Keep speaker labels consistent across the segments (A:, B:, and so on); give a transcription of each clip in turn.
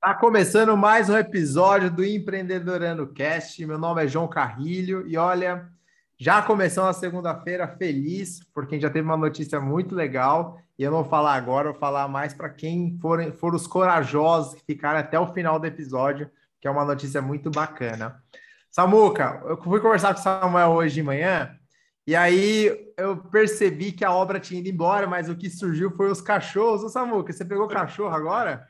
A: Tá começando mais um episódio do Empreendedorando Cast. Meu nome é João Carrilho e olha, já começou a segunda-feira feliz, porque já teve uma notícia muito legal. E eu não vou falar agora, vou falar mais para quem for, for os corajosos que ficarem até o final do episódio, que é uma notícia muito bacana. Samuca, eu fui conversar com o Samuel hoje de manhã, e aí eu percebi que a obra tinha ido embora, mas o que surgiu foi os cachorros. Ô, Samuca, você pegou cachorro agora?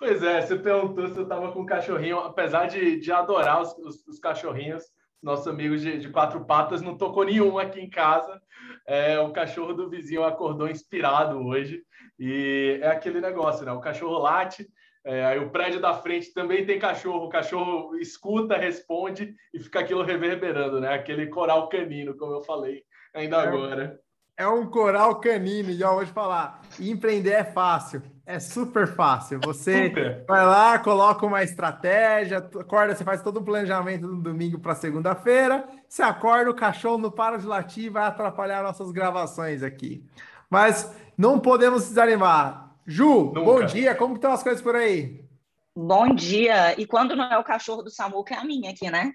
B: Pois é, você perguntou se eu estava com um cachorrinho, apesar de, de adorar os, os, os cachorrinhos, nossos amigos de, de, quatro patas, não tocou nenhum aqui em casa. É, o cachorro do vizinho acordou inspirado hoje. E é aquele negócio, né? O cachorro late, é, aí o prédio da frente também tem cachorro, o cachorro escuta, responde e fica aquilo reverberando, né? Aquele coral canino, como eu falei ainda é, agora.
A: É um coral canino, e eu vou te falar, empreender é fácil é super fácil. Você super. vai lá, coloca uma estratégia, acorda, você faz todo o planejamento do domingo para segunda-feira. Você acorda, o cachorro não para de latir e vai atrapalhar nossas gravações aqui. Mas não podemos desanimar. Ju, Nunca. bom dia. Como estão as coisas por aí?
C: Bom dia. E quando não é o cachorro do Samuca, é a minha aqui, né?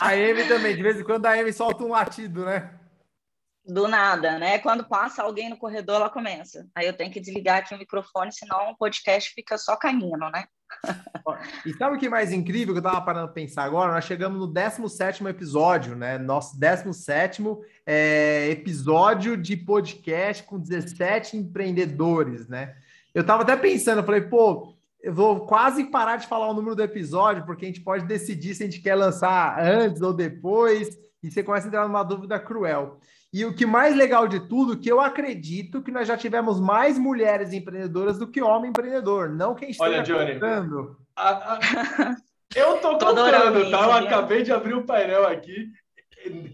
A: A Amy também. De vez em quando a Amy solta um latido, né?
C: do nada, né? Quando passa alguém no corredor, ela começa. Aí eu tenho que desligar aqui o microfone, senão o podcast fica só canino, né?
A: e sabe o que é mais incrível que eu tava parando de pensar agora? Nós chegamos no 17 episódio, né? Nosso 17 é, episódio de podcast com 17 empreendedores, né? Eu tava até pensando, eu falei, pô, eu vou quase parar de falar o número do episódio, porque a gente pode decidir se a gente quer lançar antes ou depois, e você começa a entrar numa dúvida cruel. E o que mais legal de tudo, que eu acredito que nós já tivemos mais mulheres empreendedoras do que homem empreendedor. Não quem está
B: Olha, Johnny, a, a... eu tô, contando, tá? Eu acabei de abrir o painel aqui.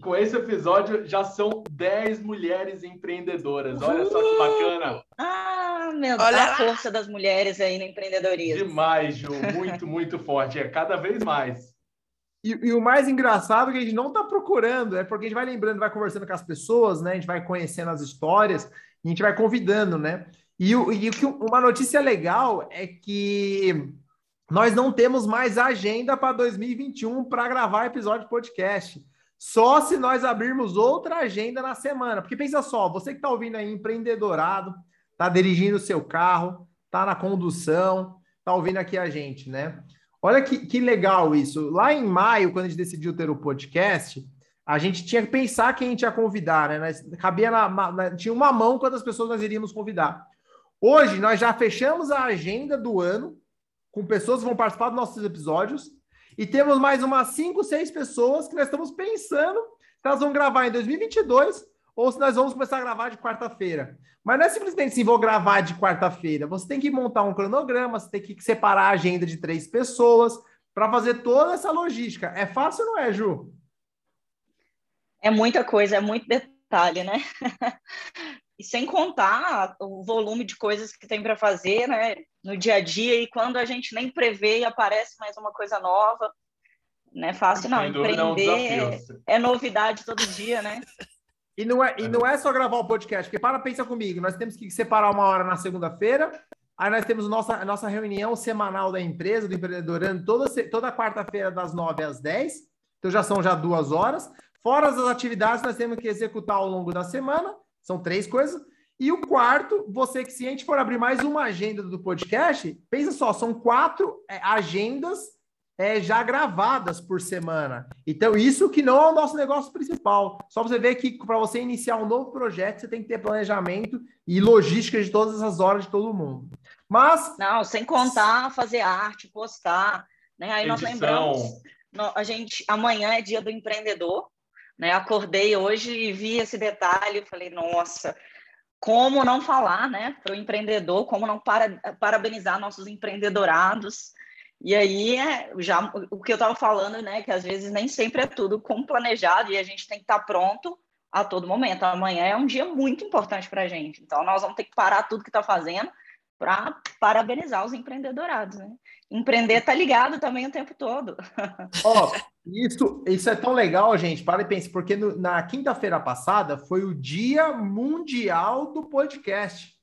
B: Com esse episódio, já são 10 mulheres empreendedoras. Olha só que bacana.
C: Ah, meu Deus, Olha a força das mulheres aí no empreendedorismo.
B: Demais, Ju. Muito, muito forte. É cada vez mais.
A: E, e, o mais engraçado é que a gente não está procurando, é porque a gente vai lembrando, vai conversando com as pessoas, né? A gente vai conhecendo as histórias a gente vai convidando, né? E, e uma notícia legal é que nós não temos mais agenda para 2021 para gravar episódio de podcast. Só se nós abrirmos outra agenda na semana. Porque pensa só, você que está ouvindo aí, empreendedorado, está dirigindo o seu carro, está na condução, está ouvindo aqui a gente, né? Olha que, que legal isso. Lá em maio, quando a gente decidiu ter o podcast, a gente tinha que pensar quem a gente ia convidar, né? Cabia na, na, tinha uma mão quantas pessoas nós iríamos convidar. Hoje, nós já fechamos a agenda do ano com pessoas que vão participar dos nossos episódios e temos mais umas cinco, seis pessoas que nós estamos pensando que elas vão gravar em 2022 ou se nós vamos começar a gravar de quarta-feira. Mas não é simplesmente assim, vou gravar de quarta-feira. Você tem que montar um cronograma, você tem que separar a agenda de três pessoas para fazer toda essa logística. É fácil ou não é, Ju?
C: É muita coisa, é muito detalhe, né? e sem contar o volume de coisas que tem para fazer, né, no dia a dia e quando a gente nem prevê e aparece mais uma coisa nova, não é fácil não. Empreender é, um é, novidade todo dia, né?
A: E não, é, e não é só gravar o podcast, porque para, pensa comigo, nós temos que separar uma hora na segunda-feira, aí nós temos nossa, a nossa reunião semanal da empresa, do empreendedorando, toda, toda quarta-feira das 9 às 10, então já são já duas horas, fora as atividades nós temos que executar ao longo da semana, são três coisas, e o quarto, você que se a gente for abrir mais uma agenda do podcast, pensa só, são quatro é, agendas é, já gravadas por semana. Então, isso que não é o nosso negócio principal. Só você ver que para você iniciar um novo projeto, você tem que ter planejamento e logística de todas as horas de todo mundo. Mas.
C: Não, sem contar fazer arte, postar. Né? Aí Edição. nós lembramos. A gente, amanhã é dia do empreendedor. Né? Acordei hoje e vi esse detalhe. Falei, nossa, como não falar né, para o empreendedor, como não para, parabenizar nossos empreendedorados. E aí, é, já o que eu estava falando, né, que às vezes nem sempre é tudo como planejado e a gente tem que estar tá pronto a todo momento. Amanhã é um dia muito importante para a gente, então nós vamos ter que parar tudo que está fazendo para parabenizar os empreendedorados, né? Empreender tá ligado também o tempo todo.
A: Ó, oh, isso, isso é tão legal, gente. Para e pense, porque no, na quinta-feira passada foi o Dia Mundial do Podcast.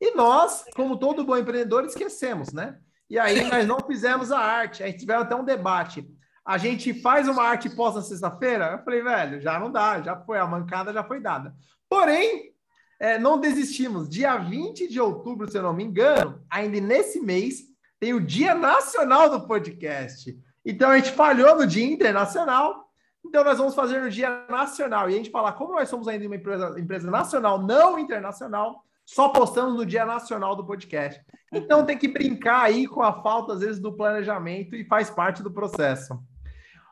A: E nós, como todo bom empreendedor, esquecemos, né? E aí nós não fizemos a arte. A gente tiveram até um debate. A gente faz uma arte pós na sexta-feira? Eu falei, velho, já não dá, já foi, a mancada já foi dada. Porém, é, não desistimos. Dia 20 de outubro, se eu não me engano, ainda nesse mês, tem o Dia Nacional do Podcast. Então a gente falhou no Dia Internacional. Então nós vamos fazer no Dia Nacional. E a gente falar como nós somos ainda uma empresa, empresa nacional, não internacional, só postamos no Dia Nacional do Podcast. Então tem que brincar aí com a falta, às vezes, do planejamento e faz parte do processo.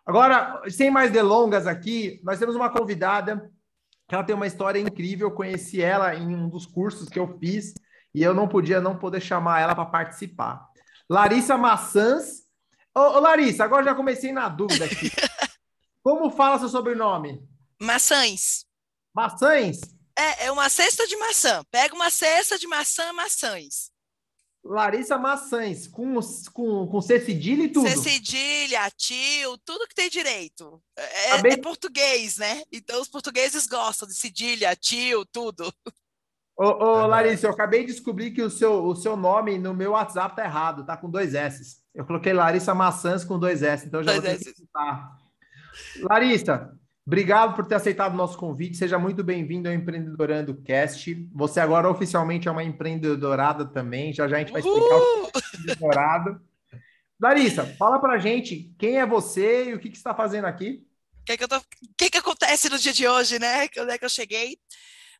A: Agora, sem mais delongas aqui, nós temos uma convidada que ela tem uma história incrível. Eu conheci ela em um dos cursos que eu fiz e eu não podia não poder chamar ela para participar. Larissa Maçãs. Ô, ô, Larissa, agora já comecei na dúvida aqui. Como fala seu sobrenome?
D: Maçãs.
A: Maçãs?
D: É, é uma cesta de maçã. Pega uma cesta de maçã, maçãs.
A: Larissa Maçãs, com, com, com C cedilha e tudo.
D: C cedilha, tio, tudo que tem direito. É, Acabei... é, português, né? Então os portugueses gostam de cedilha, tio, tudo.
A: Ô, ô, Larissa, eu acabei de descobrir que o seu, o seu nome no meu WhatsApp tá errado, tá com dois S. Eu coloquei Larissa Maçãs com dois S, então já dois vou ter S. que Larissa, Obrigado por ter aceitado o nosso convite. Seja muito bem-vindo ao Empreendedorando Cast. Você agora oficialmente é uma empreendedorada também. Já já a gente vai explicar Uhul! o que é empreendedorado. Larissa, fala pra gente quem é você e o que, que você está fazendo aqui.
D: O que, que, tô... que, que acontece no dia de hoje, né? Quando é que eu cheguei?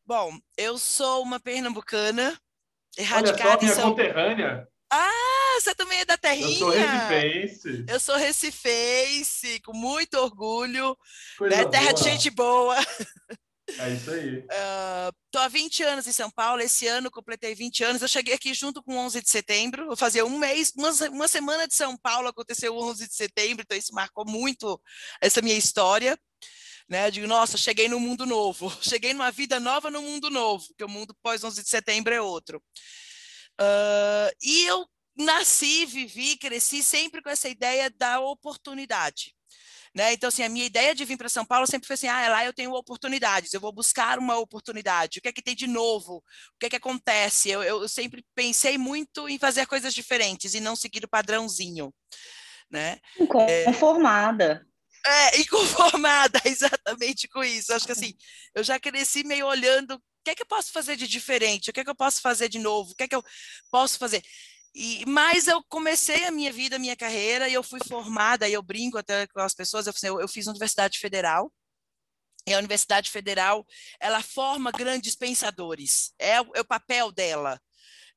D: Bom, eu sou uma pernambucana,
B: erradicada Olha só, minha em São... conterrânea.
D: Ah, você também é da terrinha? Eu
B: sou recifense.
D: Eu sou recifense, com muito orgulho. Né? Terra de gente boa.
B: É isso aí.
D: Uh, tô há 20 anos em São Paulo. Esse ano completei 20 anos. Eu cheguei aqui junto com 11 de setembro. Eu fazia um mês, uma, uma semana de São Paulo aconteceu o 11 de setembro. Então isso marcou muito essa minha história. Né? Eu digo, nossa, cheguei no mundo novo. Cheguei numa vida nova no mundo novo, porque o mundo pós 11 de setembro é outro. Uh, e eu nasci, vivi, cresci sempre com essa ideia da oportunidade. Né? Então, assim, a minha ideia de vir para São Paulo sempre foi assim: ah, lá eu tenho oportunidades, eu vou buscar uma oportunidade. O que é que tem de novo? O que é que acontece? Eu, eu sempre pensei muito em fazer coisas diferentes e não seguir o padrãozinho. Né?
C: Inconformada.
D: É, inconformada, exatamente com isso. Acho que assim, eu já cresci meio olhando que é que eu posso fazer de diferente? O que é que eu posso fazer de novo? O que é que eu posso fazer? E, mas eu comecei a minha vida, a minha carreira, e eu fui formada, e eu brinco até com as pessoas, eu, eu, eu fiz Universidade Federal, e a Universidade Federal, ela forma grandes pensadores, é, é o papel dela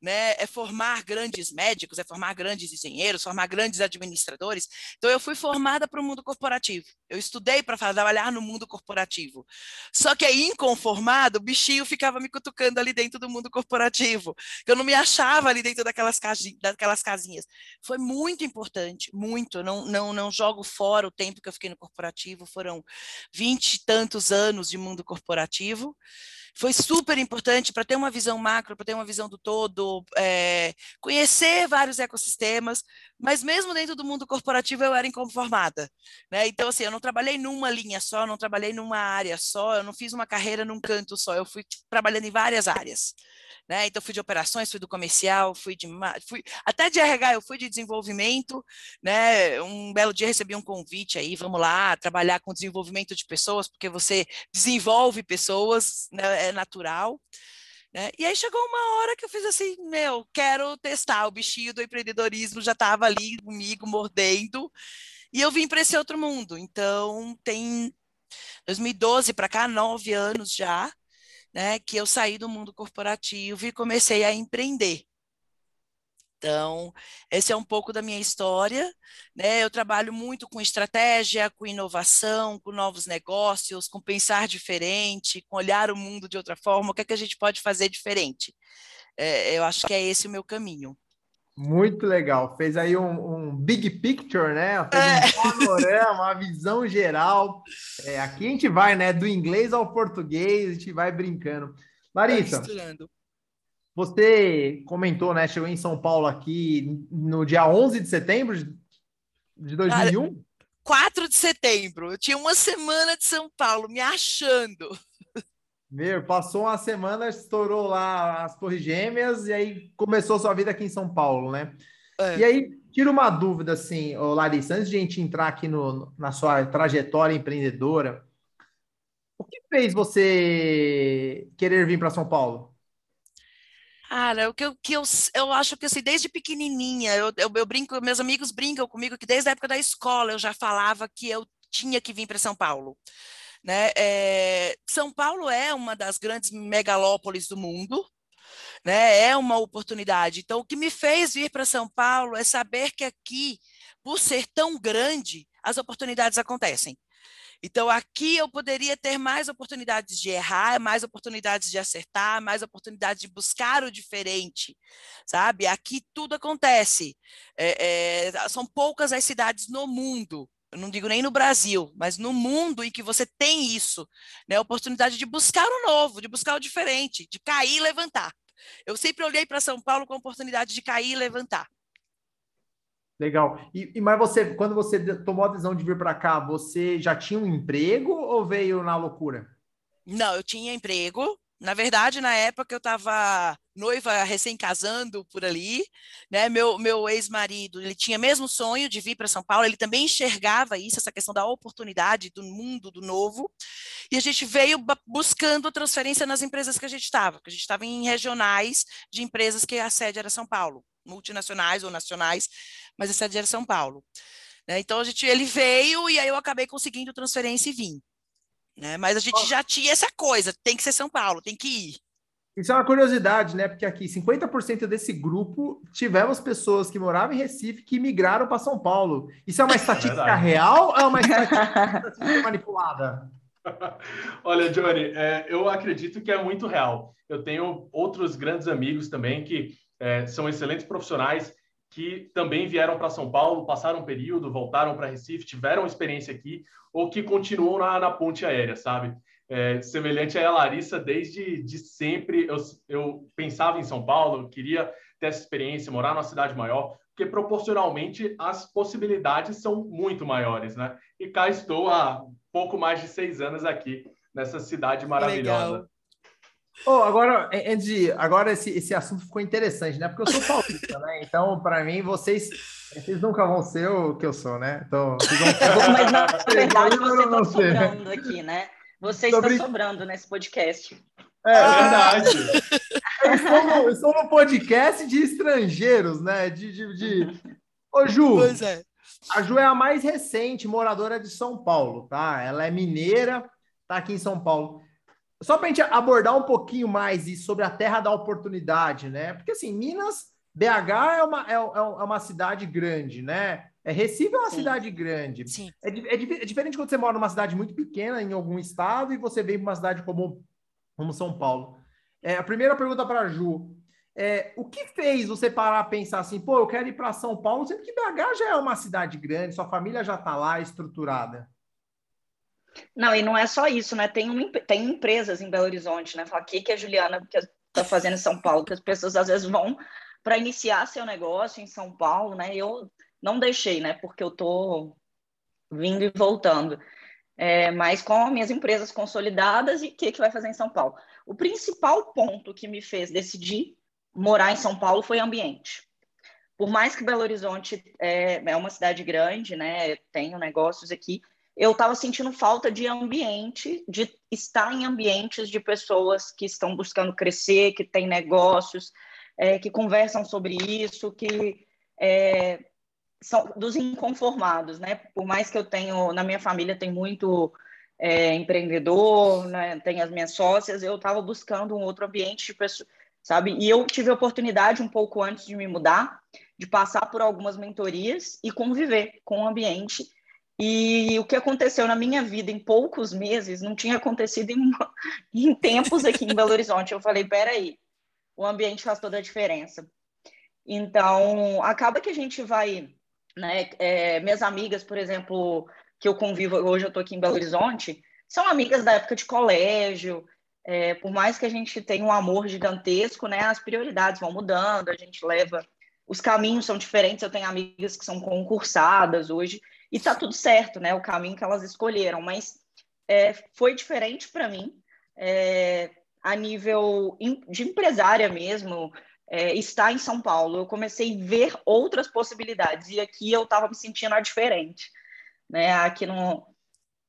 D: né, é formar grandes médicos, é formar grandes engenheiros, formar grandes administradores. Então, eu fui formada para o mundo corporativo. Eu estudei para trabalhar no mundo corporativo. Só que aí, inconformado, o bichinho ficava me cutucando ali dentro do mundo corporativo, eu não me achava ali dentro daquelas, daquelas casinhas. Foi muito importante, muito. não, não, não jogo fora o tempo que eu fiquei no corporativo, foram vinte e tantos anos de mundo corporativo foi super importante para ter uma visão macro, para ter uma visão do todo, é, conhecer vários ecossistemas, mas mesmo dentro do mundo corporativo eu era inconformada. Né? Então, assim, eu não trabalhei numa linha só, não trabalhei numa área só, eu não fiz uma carreira num canto só, eu fui trabalhando em várias áreas. Né? Então, fui de operações, fui do comercial, fui de fui, até de RH, eu fui de desenvolvimento, né? Um belo dia recebi um convite aí, vamos lá, trabalhar com desenvolvimento de pessoas, porque você desenvolve pessoas, né? é natural. Né? E aí chegou uma hora que eu fiz assim, meu, quero testar, o bichinho do empreendedorismo já estava ali comigo, mordendo, e eu vim para esse outro mundo. Então, tem 2012 para cá, nove anos já, né, que eu saí do mundo corporativo e comecei a empreender. Então, esse é um pouco da minha história. Né? Eu trabalho muito com estratégia, com inovação, com novos negócios, com pensar diferente, com olhar o mundo de outra forma. O que é que a gente pode fazer diferente? É, eu acho que é esse o meu caminho.
A: Muito legal. Fez aí um, um big picture, né? Fez um é. panorama, uma visão geral. É, aqui a gente vai, né? Do inglês ao português, a gente vai brincando. Larissa, Você comentou, né? Chegou em São Paulo aqui no dia 11 de setembro de 2001? Cara,
D: 4 de setembro. Eu tinha uma semana de São Paulo, me achando.
A: Meu, passou uma semana, estourou lá as Torres Gêmeas e aí começou sua vida aqui em São Paulo, né? É. E aí, tira uma dúvida, assim, Larissa, antes de a gente entrar aqui no, na sua trajetória empreendedora, o que fez você querer vir para São Paulo?
D: Cara, o que eu, que eu, eu acho que assim, desde pequenininha, eu, eu, eu brinco, meus amigos brincam comigo que desde a época da escola eu já falava que eu tinha que vir para São Paulo. Né? É, São Paulo é uma das grandes megalópolis do mundo, né? é uma oportunidade. Então, o que me fez vir para São Paulo é saber que aqui, por ser tão grande, as oportunidades acontecem. Então, aqui eu poderia ter mais oportunidades de errar, mais oportunidades de acertar, mais oportunidades de buscar o diferente, sabe? Aqui tudo acontece. É, é, são poucas as cidades no mundo, eu não digo nem no Brasil, mas no mundo em que você tem isso, né? A oportunidade de buscar o novo, de buscar o diferente, de cair e levantar. Eu sempre olhei para São Paulo com a oportunidade de cair e levantar.
A: Legal. E, e, mas você, quando você tomou a decisão de vir para cá, você já tinha um emprego ou veio na loucura?
D: Não, eu tinha emprego. Na verdade, na época eu estava noiva, recém-casando por ali, né? Meu, meu ex-marido, ele tinha mesmo sonho de vir para São Paulo, ele também enxergava isso, essa questão da oportunidade, do mundo, do novo, e a gente veio buscando transferência nas empresas que a gente estava, que a gente estava em regionais de empresas que a sede era São Paulo multinacionais ou nacionais, mas a sede era São Paulo. Né? Então a gente, ele veio e aí eu acabei conseguindo transferência e vim. Né? Mas a gente já tinha essa coisa, tem que ser São Paulo, tem que ir.
A: Isso é uma curiosidade, né? Porque aqui 50% desse grupo tivemos pessoas que moravam em Recife que migraram para São Paulo. Isso é uma é estatística é real ou é uma estatística manipulada?
B: Olha, Johnny, é, eu acredito que é muito real. Eu tenho outros grandes amigos também que é, são excelentes profissionais que também vieram para São Paulo, passaram um período, voltaram para Recife, tiveram experiência aqui, ou que continuam na, na ponte aérea, sabe? É, semelhante a Larissa, desde de sempre eu, eu pensava em São Paulo, eu queria ter essa experiência, morar numa cidade maior, porque proporcionalmente as possibilidades são muito maiores, né? E cá estou há pouco mais de seis anos aqui nessa cidade maravilhosa. Legal.
A: Oh, agora, Andy, agora esse, esse assunto ficou interessante, né? Porque eu sou paulista, né? Então, para mim, vocês, vocês nunca vão ser o que eu sou, né? Então, vocês
C: vão... Mas, na verdade, você está sobrando aqui, né? Você está sobrando nesse podcast.
A: É, é verdade. eu, estou no, no podcast de estrangeiros, né? De, de, de... Ô, Ju, pois é. a Ju é a mais recente moradora de São Paulo, tá? Ela é mineira, tá aqui em São Paulo. Só para a gente abordar um pouquinho mais isso sobre a terra da oportunidade, né? Porque assim, Minas, BH é uma, é, é, é uma cidade grande, né? É, Recife é uma Sim. cidade grande. Sim. É, é, é, diferente quando você mora numa cidade muito pequena, em algum estado, e você vem para uma cidade como, como São Paulo. É, a primeira pergunta para a Ju. É, o que fez você parar a pensar assim, pô, eu quero ir para São Paulo, sendo que BH já é uma cidade grande, sua família já está lá estruturada?
C: Não, e não é só isso, né? Tem, um, tem empresas em Belo Horizonte, né? Fala, o que, que a Juliana está fazendo em São Paulo? Que as pessoas às vezes vão para iniciar seu negócio em São Paulo, né? Eu não deixei, né? Porque eu tô vindo e voltando. É, mas com minhas empresas consolidadas e o que, que vai fazer em São Paulo? O principal ponto que me fez decidir morar em São Paulo foi ambiente. Por mais que Belo Horizonte é, é uma cidade grande, né? Tenho negócios aqui, eu estava sentindo falta de ambiente, de estar em ambientes de pessoas que estão buscando crescer, que têm negócios, é, que conversam sobre isso, que é, são dos inconformados, né? Por mais que eu tenho, na minha família tem muito é, empreendedor, né? tem as minhas sócias, eu estava buscando um outro ambiente de pessoas, sabe? E eu tive a oportunidade, um pouco antes de me mudar, de passar por algumas mentorias e conviver com o ambiente e o que aconteceu na minha vida em poucos meses não tinha acontecido em, em tempos aqui em Belo Horizonte. Eu falei, peraí, o ambiente faz toda a diferença. Então, acaba que a gente vai, né? É, minhas amigas, por exemplo, que eu convivo, hoje eu estou aqui em Belo Horizonte, são amigas da época de colégio, é, por mais que a gente tenha um amor gigantesco, né, as prioridades vão mudando, a gente leva, os caminhos são diferentes. Eu tenho amigas que são concursadas hoje e está tudo certo, né, o caminho que elas escolheram, mas é, foi diferente para mim, é, a nível de empresária mesmo, é, estar em São Paulo. Eu comecei a ver outras possibilidades e aqui eu estava me sentindo diferente, né? Aqui no,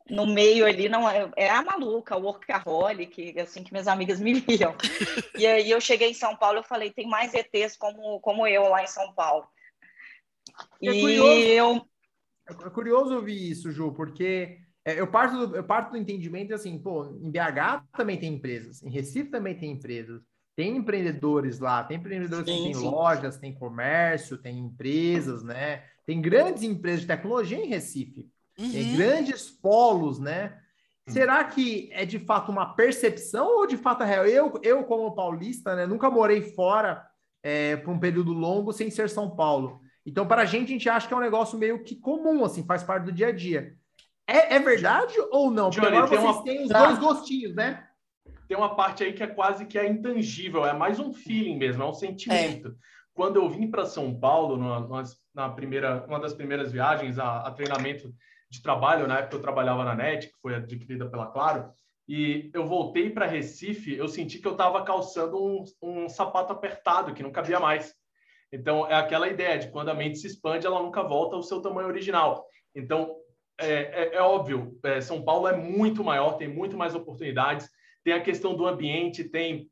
C: no meio ali não é, é a maluca, o workaholic, assim que minhas amigas me viam. E aí eu cheguei em São Paulo, eu falei, tem mais ETs como, como eu lá em São Paulo.
A: É e curioso, eu é curioso ouvir isso, Ju, porque é, eu parto do, eu parto do entendimento assim, pô, em BH também tem empresas, em Recife também tem empresas. Tem empreendedores lá, tem empreendedores sim, que têm lojas, tem comércio, tem empresas, né? Tem grandes empresas de tecnologia em Recife. Uhum. Tem grandes polos, né? Será que é de fato uma percepção ou de fato é real? Eu, eu como paulista, né, nunca morei fora é, por um período longo sem ser São Paulo. Então, para a gente, a gente acha que é um negócio meio que comum, assim, faz parte do dia a dia. É, é verdade ou não? Porque Johnny, agora vocês uma... têm os dois gostinhos, né?
B: Tem uma parte aí que é quase que é intangível, é mais um feeling mesmo, é um sentimento. É. Quando eu vim para São Paulo, numa, na primeira, uma das primeiras viagens a, a treinamento de trabalho, na época eu trabalhava na NET, que foi adquirida pela Claro, e eu voltei para Recife, eu senti que eu estava calçando um, um sapato apertado, que não cabia mais. Então, é aquela ideia de quando a mente se expande, ela nunca volta ao seu tamanho original. Então, é, é, é óbvio, é, São Paulo é muito maior, tem muito mais oportunidades, tem a questão do ambiente, tem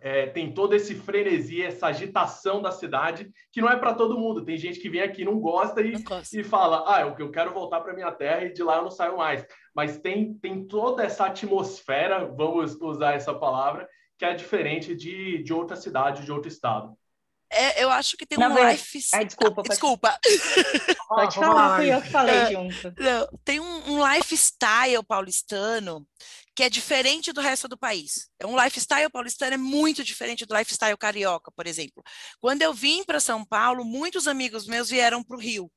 B: é, tem todo esse frenesi, essa agitação da cidade, que não é para todo mundo. Tem gente que vem aqui não gosta e, não e fala, ah, eu, eu quero voltar para minha terra e de lá eu não saio mais. Mas tem, tem toda essa atmosfera, vamos usar essa palavra, que é diferente de, de outra cidade, de outro estado.
D: É, eu acho que tem não, um life...
C: Ai, desculpa.
D: Ah, desculpa.
C: Pode falar, fui eu que falei é, junto.
D: Não, tem um, um lifestyle paulistano que é diferente do resto do país. É um lifestyle paulistano é muito diferente do lifestyle carioca, por exemplo. Quando eu vim para São Paulo, muitos amigos meus vieram para o Rio.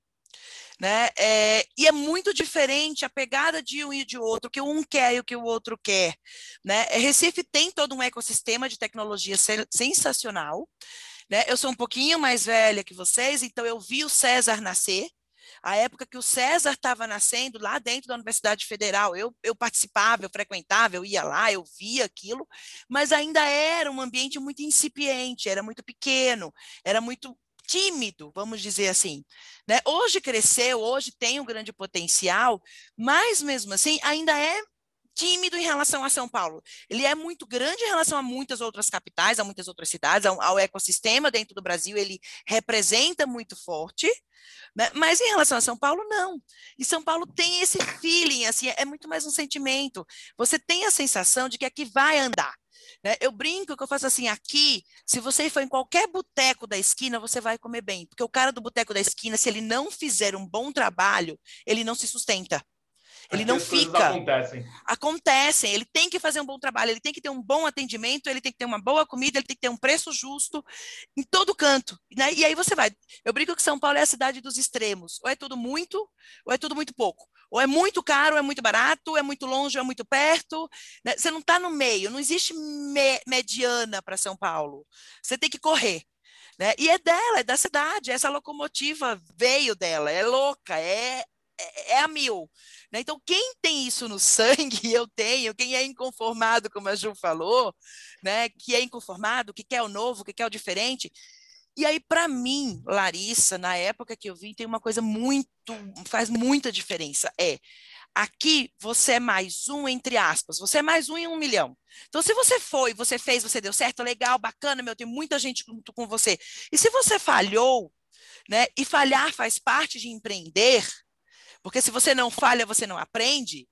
D: Né? É, e é muito diferente a pegada de um e de outro, o que um quer e o que o outro quer. Né? Recife tem todo um ecossistema de tecnologia sensacional. Né? Eu sou um pouquinho mais velha que vocês, então eu vi o César nascer, a época que o César estava nascendo lá dentro da Universidade Federal, eu, eu participava, eu frequentava, eu ia lá, eu via aquilo, mas ainda era um ambiente muito incipiente, era muito pequeno, era muito tímido, vamos dizer assim. Né? Hoje cresceu, hoje tem um grande potencial, mas mesmo assim ainda é tímido em relação a São Paulo. Ele é muito grande em relação a muitas outras capitais, a muitas outras cidades, ao, ao ecossistema dentro do Brasil, ele representa muito forte, né? mas em relação a São Paulo, não. E São Paulo tem esse feeling, assim, é muito mais um sentimento. Você tem a sensação de que aqui vai andar. Né? Eu brinco que eu faço assim, aqui, se você for em qualquer boteco da esquina, você vai comer bem, porque o cara do boteco da esquina, se ele não fizer um bom trabalho, ele não se sustenta. Ele não fica.
B: Acontecem.
D: acontecem. Ele tem que fazer um bom trabalho, ele tem que ter um bom atendimento, ele tem que ter uma boa comida, ele tem que ter um preço justo em todo canto. Né? E aí você vai. Eu brinco que São Paulo é a cidade dos extremos. Ou é tudo muito, ou é tudo muito pouco. Ou é muito caro, ou é muito barato, ou é muito longe, ou é muito perto. Né? Você não está no meio, não existe me mediana para São Paulo. Você tem que correr. Né? E é dela, é da cidade. Essa locomotiva veio dela, é louca, é, é, é a mil. Né? Então, quem tem isso no sangue, eu tenho, quem é inconformado, como a Ju falou, né? que é inconformado, que quer o novo, que quer o diferente. E aí, para mim, Larissa, na época que eu vim, tem uma coisa muito, faz muita diferença. É, aqui você é mais um, entre aspas, você é mais um em um milhão. Então, se você foi, você fez, você deu certo, legal, bacana, meu, tem muita gente junto com você. E se você falhou, né, e falhar faz parte de empreender, porque se você não falha, você não aprende,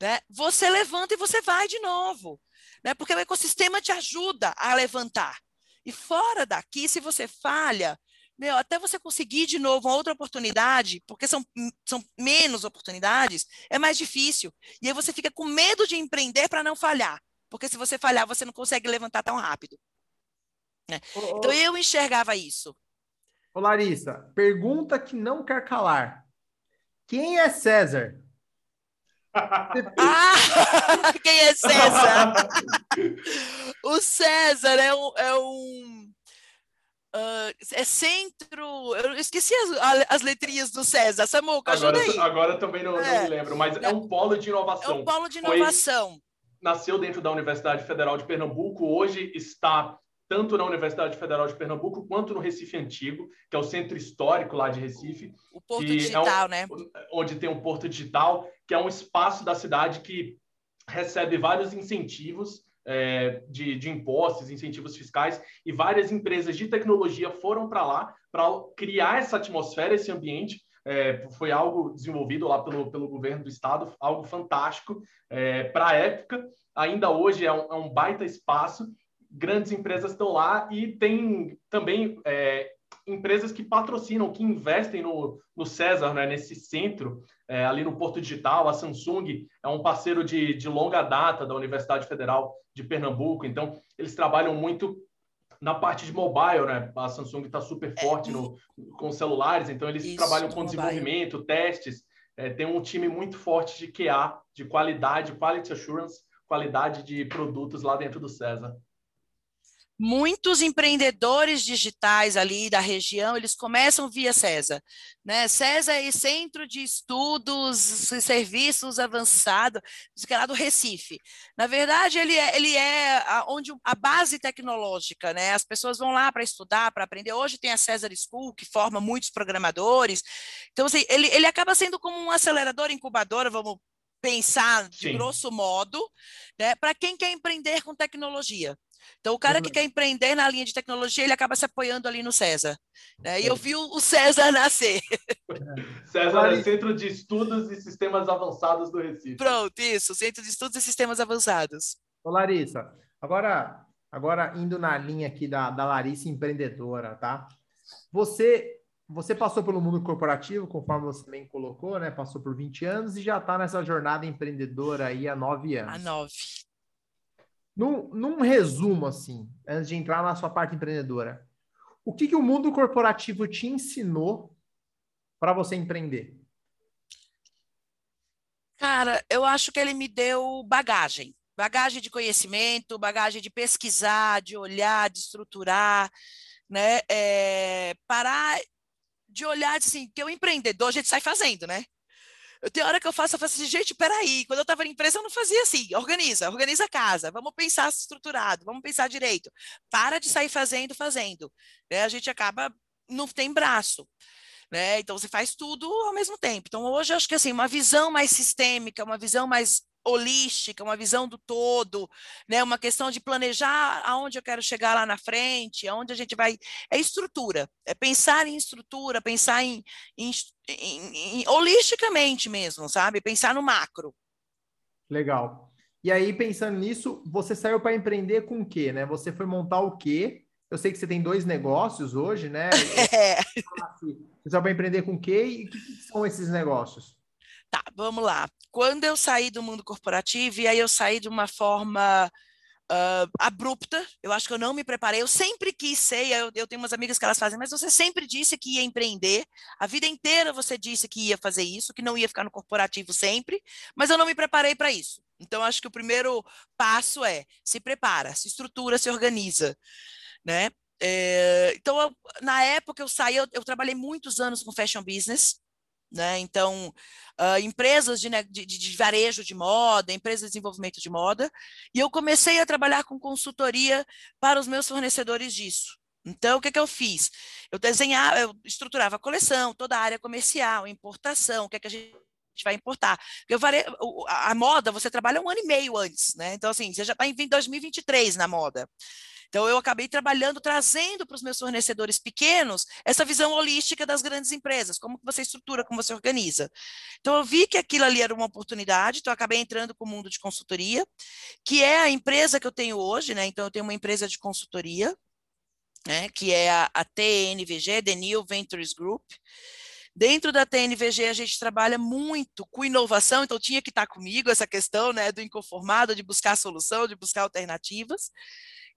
D: né? Você levanta e você vai de novo, né? Porque o ecossistema te ajuda a levantar. E fora daqui, se você falha, meu, até você conseguir de novo uma outra oportunidade, porque são, são menos oportunidades, é mais difícil. E aí você fica com medo de empreender para não falhar. Porque se você falhar, você não consegue levantar tão rápido. Né? Ô, então eu enxergava isso.
A: Ô Larissa, pergunta que não quer calar. Quem é César?
D: ah, quem é César? o César é um, é um Uh, é centro. Eu esqueci as, as letrinhas do César. Samuca, ajuda
B: agora, aí. Agora também não, é. não, me lembro, mas é um polo de inovação.
D: É um polo de inovação. Foi,
B: nasceu dentro da Universidade Federal de Pernambuco, hoje está tanto na Universidade Federal de Pernambuco quanto no Recife Antigo, que é o centro histórico lá de Recife.
D: O Porto Digital,
B: é um,
D: né?
B: Onde tem um Porto Digital, que é um espaço da cidade que recebe vários incentivos é, de, de impostos, incentivos fiscais, e várias empresas de tecnologia foram para lá para criar essa atmosfera, esse ambiente. É, foi algo desenvolvido lá pelo, pelo governo do estado, algo fantástico é, para a época. Ainda hoje é um, é um, baita espaço, grandes empresas estão lá e tem também é, empresas que patrocinam, que investem no, no César, né, nesse centro, é, ali no Porto Digital. A Samsung é um parceiro de, de longa data da Universidade Federal de Pernambuco, então eles trabalham muito na parte de mobile, né? A Samsung está super é, forte no, com celulares, então eles Isso, trabalham com desenvolvimento, testes. É, tem um time muito forte de QA, de qualidade, quality assurance, qualidade de produtos lá dentro do César
D: muitos empreendedores digitais ali da região, eles começam via César, né? César é centro de estudos e serviços avançados, que é lá do Recife. Na verdade, ele é, ele é a, onde a base tecnológica, né? As pessoas vão lá para estudar, para aprender. Hoje tem a César School, que forma muitos programadores. Então, assim, ele, ele acaba sendo como um acelerador, incubador, vamos pensar de Sim. grosso modo, né, para quem quer empreender com tecnologia. Então, o cara que quer empreender na linha de tecnologia, ele acaba se apoiando ali no César. Né? E eu vi o César nascer.
B: César é Centro de Estudos e Sistemas Avançados do Recife.
D: Pronto, isso, Centro de Estudos e Sistemas Avançados.
A: Ô, Larissa, agora, agora indo na linha aqui da, da Larissa empreendedora, tá? Você você passou pelo mundo corporativo, conforme você também colocou, né? Passou por 20 anos e já está nessa jornada empreendedora aí há nove anos.
D: Há nove.
A: Num, num resumo, assim, antes de entrar na sua parte empreendedora, o que, que o mundo corporativo te ensinou para você empreender?
D: Cara, eu acho que ele me deu bagagem. Bagagem de conhecimento, bagagem de pesquisar, de olhar, de estruturar, né? É, parar de olhar assim, que o empreendedor a gente sai fazendo, né? Eu tenho hora que eu faço, eu faço assim, gente, peraí, quando eu estava na empresa eu não fazia assim, organiza, organiza a casa, vamos pensar estruturado, vamos pensar direito. Para de sair fazendo, fazendo. Né? A gente acaba, não tem braço. Né? Então você faz tudo ao mesmo tempo. Então hoje eu acho que assim, uma visão mais sistêmica, uma visão mais holística, uma visão do todo, né? Uma questão de planejar aonde eu quero chegar lá na frente, aonde a gente vai. É estrutura, é pensar em estrutura, pensar em, em, em, em holisticamente mesmo, sabe? Pensar no macro.
A: Legal. E aí, pensando nisso, você saiu para empreender com o quê, né? Você foi montar o quê? Eu sei que você tem dois negócios hoje, né? É. Você saiu para empreender com o quê e o que, que são esses negócios?
D: Tá, vamos lá. Quando eu saí do mundo corporativo, e aí eu saí de uma forma uh, abrupta, eu acho que eu não me preparei, eu sempre quis ser, eu, eu tenho umas amigas que elas fazem, mas você sempre disse que ia empreender, a vida inteira você disse que ia fazer isso, que não ia ficar no corporativo sempre, mas eu não me preparei para isso. Então, acho que o primeiro passo é se prepara, se estrutura, se organiza, né? É, então, eu, na época eu saí, eu, eu trabalhei muitos anos com fashion business, né? Então, uh, empresas de, de, de, varejo de moda, empresas de desenvolvimento de moda, e eu comecei a trabalhar com consultoria para os meus fornecedores disso. Então, o que, que eu fiz? Eu desenhava, eu estruturava a coleção, toda a área comercial, importação, o que, que a gente vai importar. Eu vare... A moda, você trabalha um ano e meio antes, né? Então, assim, você já está em 2023 na moda. Então, eu acabei trabalhando, trazendo para os meus fornecedores pequenos essa visão holística das grandes empresas, como você estrutura, como você organiza. Então, eu vi que aquilo ali era uma oportunidade, então acabei entrando com o mundo de consultoria, que é a empresa que eu tenho hoje, né? Então, eu tenho uma empresa de consultoria, né? que é a, a TNVG, The New Ventures Group, Dentro da TNVG, a gente trabalha muito com inovação, então tinha que estar comigo essa questão né, do inconformado, de buscar solução, de buscar alternativas.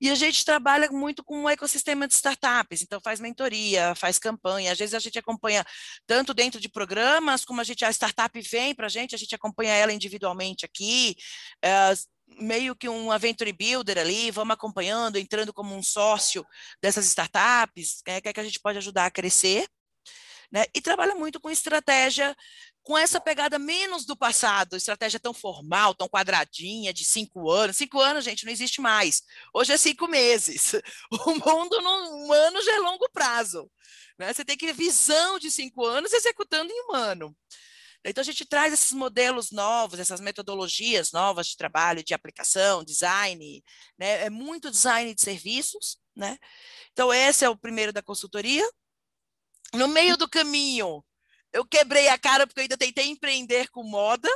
D: E a gente trabalha muito com um ecossistema de startups, então faz mentoria, faz campanha. Às vezes a gente acompanha tanto dentro de programas, como a gente a startup vem para a gente, a gente acompanha ela individualmente aqui. É, meio que um Venture Builder ali, vamos acompanhando, entrando como um sócio dessas startups, né, que é que a gente pode ajudar a crescer. Né? E trabalha muito com estratégia, com essa pegada menos do passado, estratégia tão formal, tão quadradinha, de cinco anos. Cinco anos, gente, não existe mais. Hoje é cinco meses. O mundo, um ano, já é longo prazo. Né? Você tem que ter visão de cinco anos executando em um ano. Então, a gente traz esses modelos novos, essas metodologias novas de trabalho, de aplicação, design, né? é muito design de serviços. Né? Então, esse é o primeiro da consultoria. No meio do caminho, eu quebrei a cara porque eu ainda tentei empreender com moda.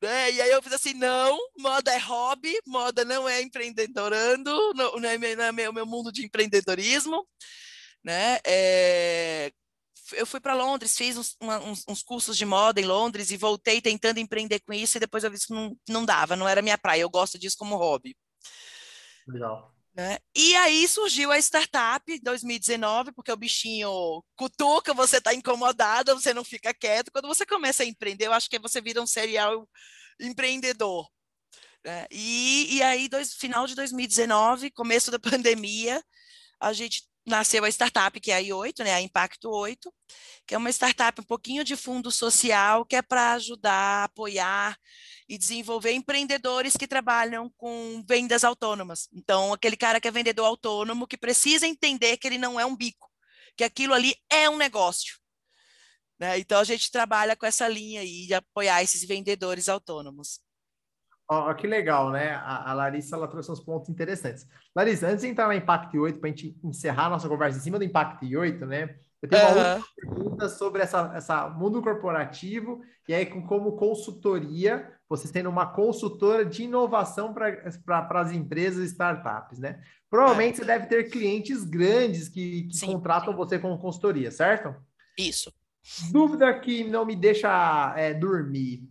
D: Né? E aí eu fiz assim, não, moda é hobby, moda não é empreendedorando, não, não, é, não é meu, meu mundo de empreendedorismo. Né? É, eu fui para Londres, fiz uns, uma, uns, uns, cursos de moda em Londres e voltei tentando empreender com isso e depois eu vi que não, não dava, não era minha praia, eu gosto disso como hobby.
A: Legal.
D: Né? E aí surgiu a startup em 2019, porque o bichinho cutuca, você está incomodado, você não fica quieto. Quando você começa a empreender, eu acho que você vira um serial empreendedor. Né? E, e aí, dois, final de 2019, começo da pandemia, a gente nasceu a startup, que é a I8, né, a Impacto 8, que é uma startup um pouquinho de fundo social, que é para ajudar, apoiar e desenvolver empreendedores que trabalham com vendas autônomas. Então, aquele cara que é vendedor autônomo, que precisa entender que ele não é um bico, que aquilo ali é um negócio. Né? Então, a gente trabalha com essa linha aí de apoiar esses vendedores autônomos.
A: Oh, que legal, né? A, a, Larissa ela trouxe uns pontos interessantes. Larissa, antes de entrar na Impact 8, para a gente encerrar a nossa conversa em cima do Impact 8, né? Eu tenho uma outra pergunta sobre essa, essa mundo corporativo e aí com como consultoria, você tendo uma consultora de inovação para as empresas e startups, né? Provavelmente é. você deve ter clientes grandes que, que contratam você como consultoria, certo?
D: Isso.
A: Dúvida que não me deixa é, dormir.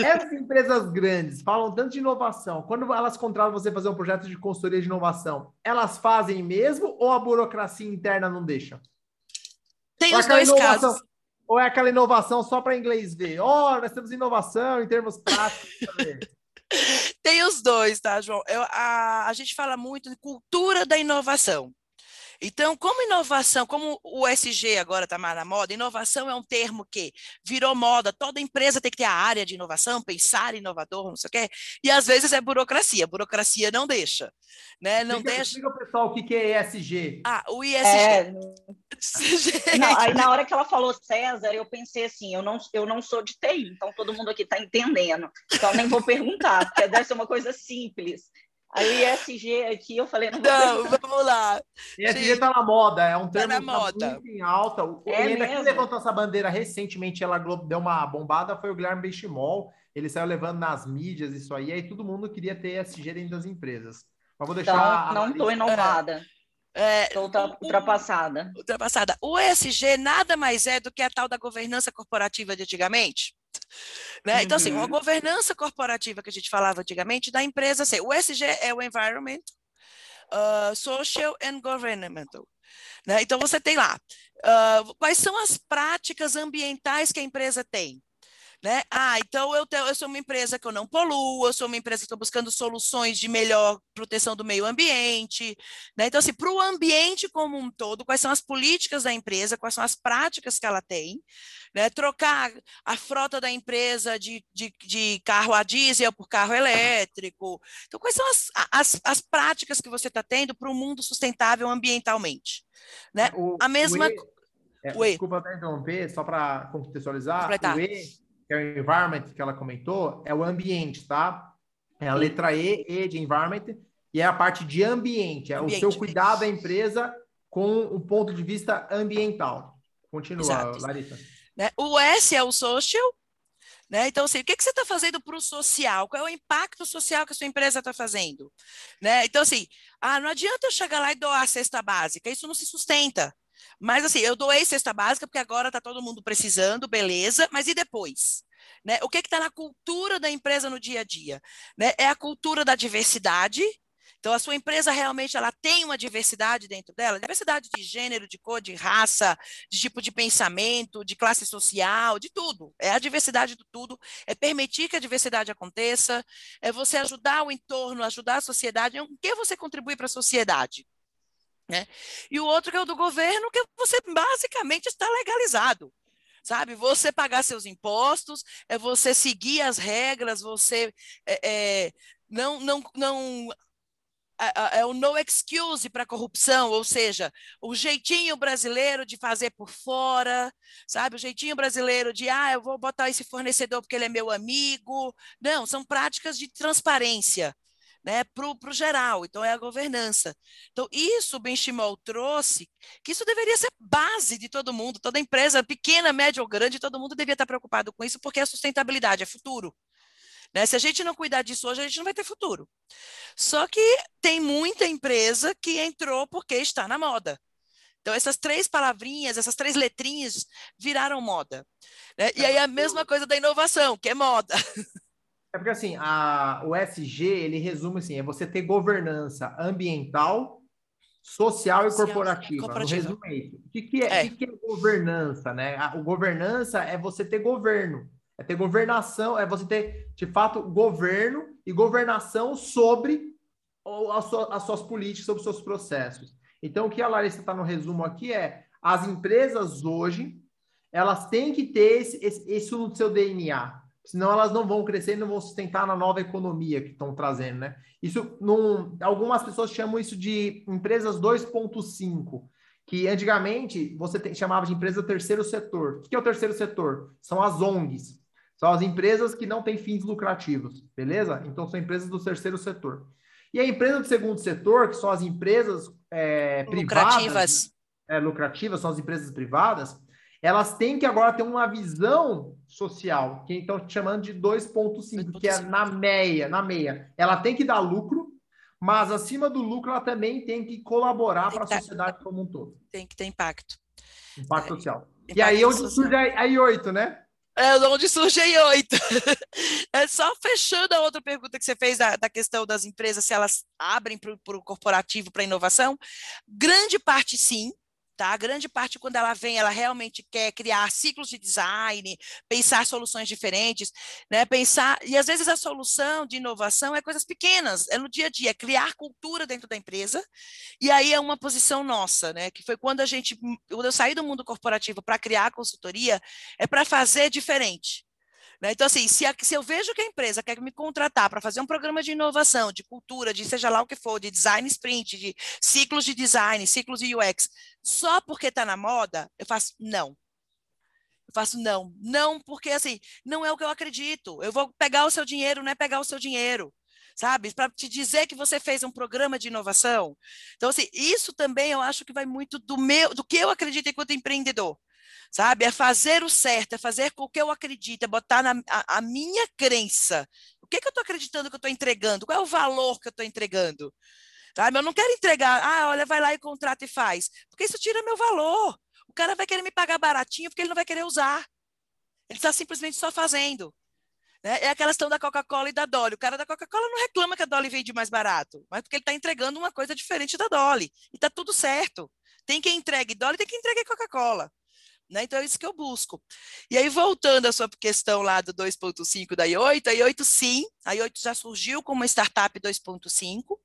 A: Essas empresas grandes falam tanto de inovação. Quando elas contratam você fazer um projeto de consultoria de inovação, elas fazem mesmo ou a burocracia interna não deixa?
D: Tem ou os dois casos.
A: Ou é aquela inovação só para inglês ver? Ó, oh, nós temos inovação em termos práticos.
D: Tem os dois, tá, João? Eu, a, a gente fala muito de cultura da inovação. Então, como inovação, como o SG agora está mais na moda, inovação é um termo que virou moda, toda empresa tem que ter a área de inovação, pensar inovador, não sei o quê, e às vezes é burocracia, burocracia não deixa, né? Não
A: explica,
D: deixa...
A: Explica, pessoal, o que é ESG.
D: Ah, o ISG... É...
C: não, aí na hora que ela falou César, eu pensei assim, eu não, eu não sou de TI, então todo mundo aqui está entendendo, então nem vou perguntar, porque deve ser uma coisa simples. Aí o ISG aqui, eu falei, não,
D: não vamos lá.
A: ISG está na moda, é um tá termo tá na moda. muito em alta. O é quem levantou essa bandeira recentemente, ela deu uma bombada, foi o Guilherme Benchimol. Ele saiu levando nas mídias isso aí, aí todo mundo queria ter ESG dentro das empresas. Mas vou deixar.
C: Então, não estou inovada. Estou é, ultrapassada.
D: Ultrapassada. O ESG nada mais é do que a tal da governança corporativa de antigamente. Né? Então, assim, uma uhum. governança corporativa que a gente falava antigamente da empresa, assim, o SG é o Environment, uh, Social and Governmental. Né? Então, você tem lá uh, quais são as práticas ambientais que a empresa tem. Né? Ah, então eu, tenho, eu sou uma empresa que eu não poluo, eu sou uma empresa que estou buscando soluções de melhor proteção do meio ambiente. Né? Então, assim, para o ambiente como um todo, quais são as políticas da empresa, quais são as práticas que ela tem, né? trocar a frota da empresa de, de, de carro a diesel por carro elétrico. Então, quais são as, as, as práticas que você está tendo para um mundo sustentável ambientalmente? Né?
A: O, a mesma. O e, é, desculpa interromper, só para contextualizar. Completar. O E que é o environment que ela comentou, é o ambiente, tá? É a letra E, E de environment, e é a parte de ambiente, é ambiente. o seu cuidado da empresa com o ponto de vista ambiental. Continua, Exato. Larissa.
D: Né? O S é o social, né? Então, assim, o que, que você está fazendo para o social? Qual é o impacto social que a sua empresa está fazendo? Né? Então, assim, ah, não adianta eu chegar lá e doar a cesta básica, isso não se sustenta. Mas assim, eu doei cesta básica porque agora está todo mundo precisando, beleza, mas e depois? Né? O que está na cultura da empresa no dia a dia? Né? É a cultura da diversidade, então, a sua empresa realmente ela tem uma diversidade dentro dela, diversidade de gênero, de cor, de raça, de tipo de pensamento, de classe social, de tudo. É a diversidade do tudo, é permitir que a diversidade aconteça, é você ajudar o entorno, ajudar a sociedade, o que você contribui para a sociedade. Né? E o outro que é o do governo, que você basicamente está legalizado sabe? Você pagar seus impostos, é você seguir as regras, você é, é, não, não, não é o no excuse para corrupção, ou seja, o jeitinho brasileiro de fazer por fora, sabe? O jeitinho brasileiro de, ah, eu vou botar esse fornecedor porque ele é meu amigo. Não, são práticas de transparência. Né, para o geral, então é a governança. Então, isso o Benchimol trouxe, que isso deveria ser base de todo mundo, toda empresa, pequena, média ou grande, todo mundo devia estar preocupado com isso, porque é sustentabilidade, é futuro. Né? Se a gente não cuidar disso hoje, a gente não vai ter futuro. Só que tem muita empresa que entrou porque está na moda. Então, essas três palavrinhas, essas três letrinhas viraram moda. Né? E aí a mesma coisa da inovação, que é moda.
A: É porque assim, a, o SG, ele resume assim, é você ter governança ambiental, social e corporativa. corporativa. No resumo é isso. O que, que, é, é. Que, que é governança, né? A, o governança é você ter governo. É ter governação, é você ter, de fato, governo e governação sobre as suas, as suas políticas, sobre os seus processos. Então, o que a Larissa está no resumo aqui é as empresas hoje, elas têm que ter esse, esse, isso no seu DNA, senão elas não vão crescer e não vão sustentar na nova economia que estão trazendo, né? Isso, algumas pessoas chamam isso de empresas 2.5, que antigamente você tem, chamava de empresa terceiro setor. O que é o terceiro setor? São as ONGs. São as empresas que não têm fins lucrativos, beleza? Então, são empresas do terceiro setor. E a empresa do segundo setor, que são as empresas é,
D: lucrativas.
A: é, lucrativas, são as empresas privadas, elas têm que agora ter uma visão social, que estão chamando de 2.5, que é na meia, na meia. Ela tem que dar lucro, mas acima do lucro ela também tem que colaborar para a sociedade como um todo.
D: Tem que ter impacto.
A: Impacto social. Impacto e aí onde surge a I8, né?
D: É onde surge a oito. É só fechando a outra pergunta que você fez da, da questão das empresas, se elas abrem para o corporativo, para inovação. Grande parte sim, Tá? A grande parte, quando ela vem, ela realmente quer criar ciclos de design, pensar soluções diferentes, né? pensar. E às vezes a solução de inovação é coisas pequenas, é no dia a dia, é criar cultura dentro da empresa. E aí é uma posição nossa, né? Que foi quando a gente, quando eu saí do mundo corporativo para criar a consultoria, é para fazer diferente. Né? Então, assim, se, a, se, eu vejo que a empresa quer me contratar para fazer um programa de inovação, de cultura, de seja lá o que for, de design sprint, de ciclos de design, ciclos de UX, só porque está na moda, eu faço não. Eu faço não. Não, porque assim, não é o que eu acredito. Eu vou pegar o seu dinheiro, não é pegar o seu dinheiro sabe? Para te dizer que você fez um programa de inovação. Então, assim, isso também eu acho que vai muito do meu, do que eu acredito enquanto empreendedor sabe? É fazer o certo, é fazer com o que eu acredito, é botar na, a, a minha crença. O que, que eu estou acreditando que eu estou entregando? Qual é o valor que eu estou entregando? Sabe? Eu não quero entregar, ah, olha, vai lá e contrata e faz, porque isso tira meu valor. O cara vai querer me pagar baratinho porque ele não vai querer usar. Ele está simplesmente só fazendo. Né? É aquela questão da Coca-Cola e da Dolly. O cara da Coca-Cola não reclama que a Dolly vende mais barato, mas porque ele está entregando uma coisa diferente da Dolly. E está tudo certo. Tem quem entregue Dolly, tem quem entregue Coca-Cola. Né? Então, é isso que eu busco. E aí, voltando à sua questão lá do 2.5 da I8, a I8 sim, a I8 já surgiu como uma startup 2.5.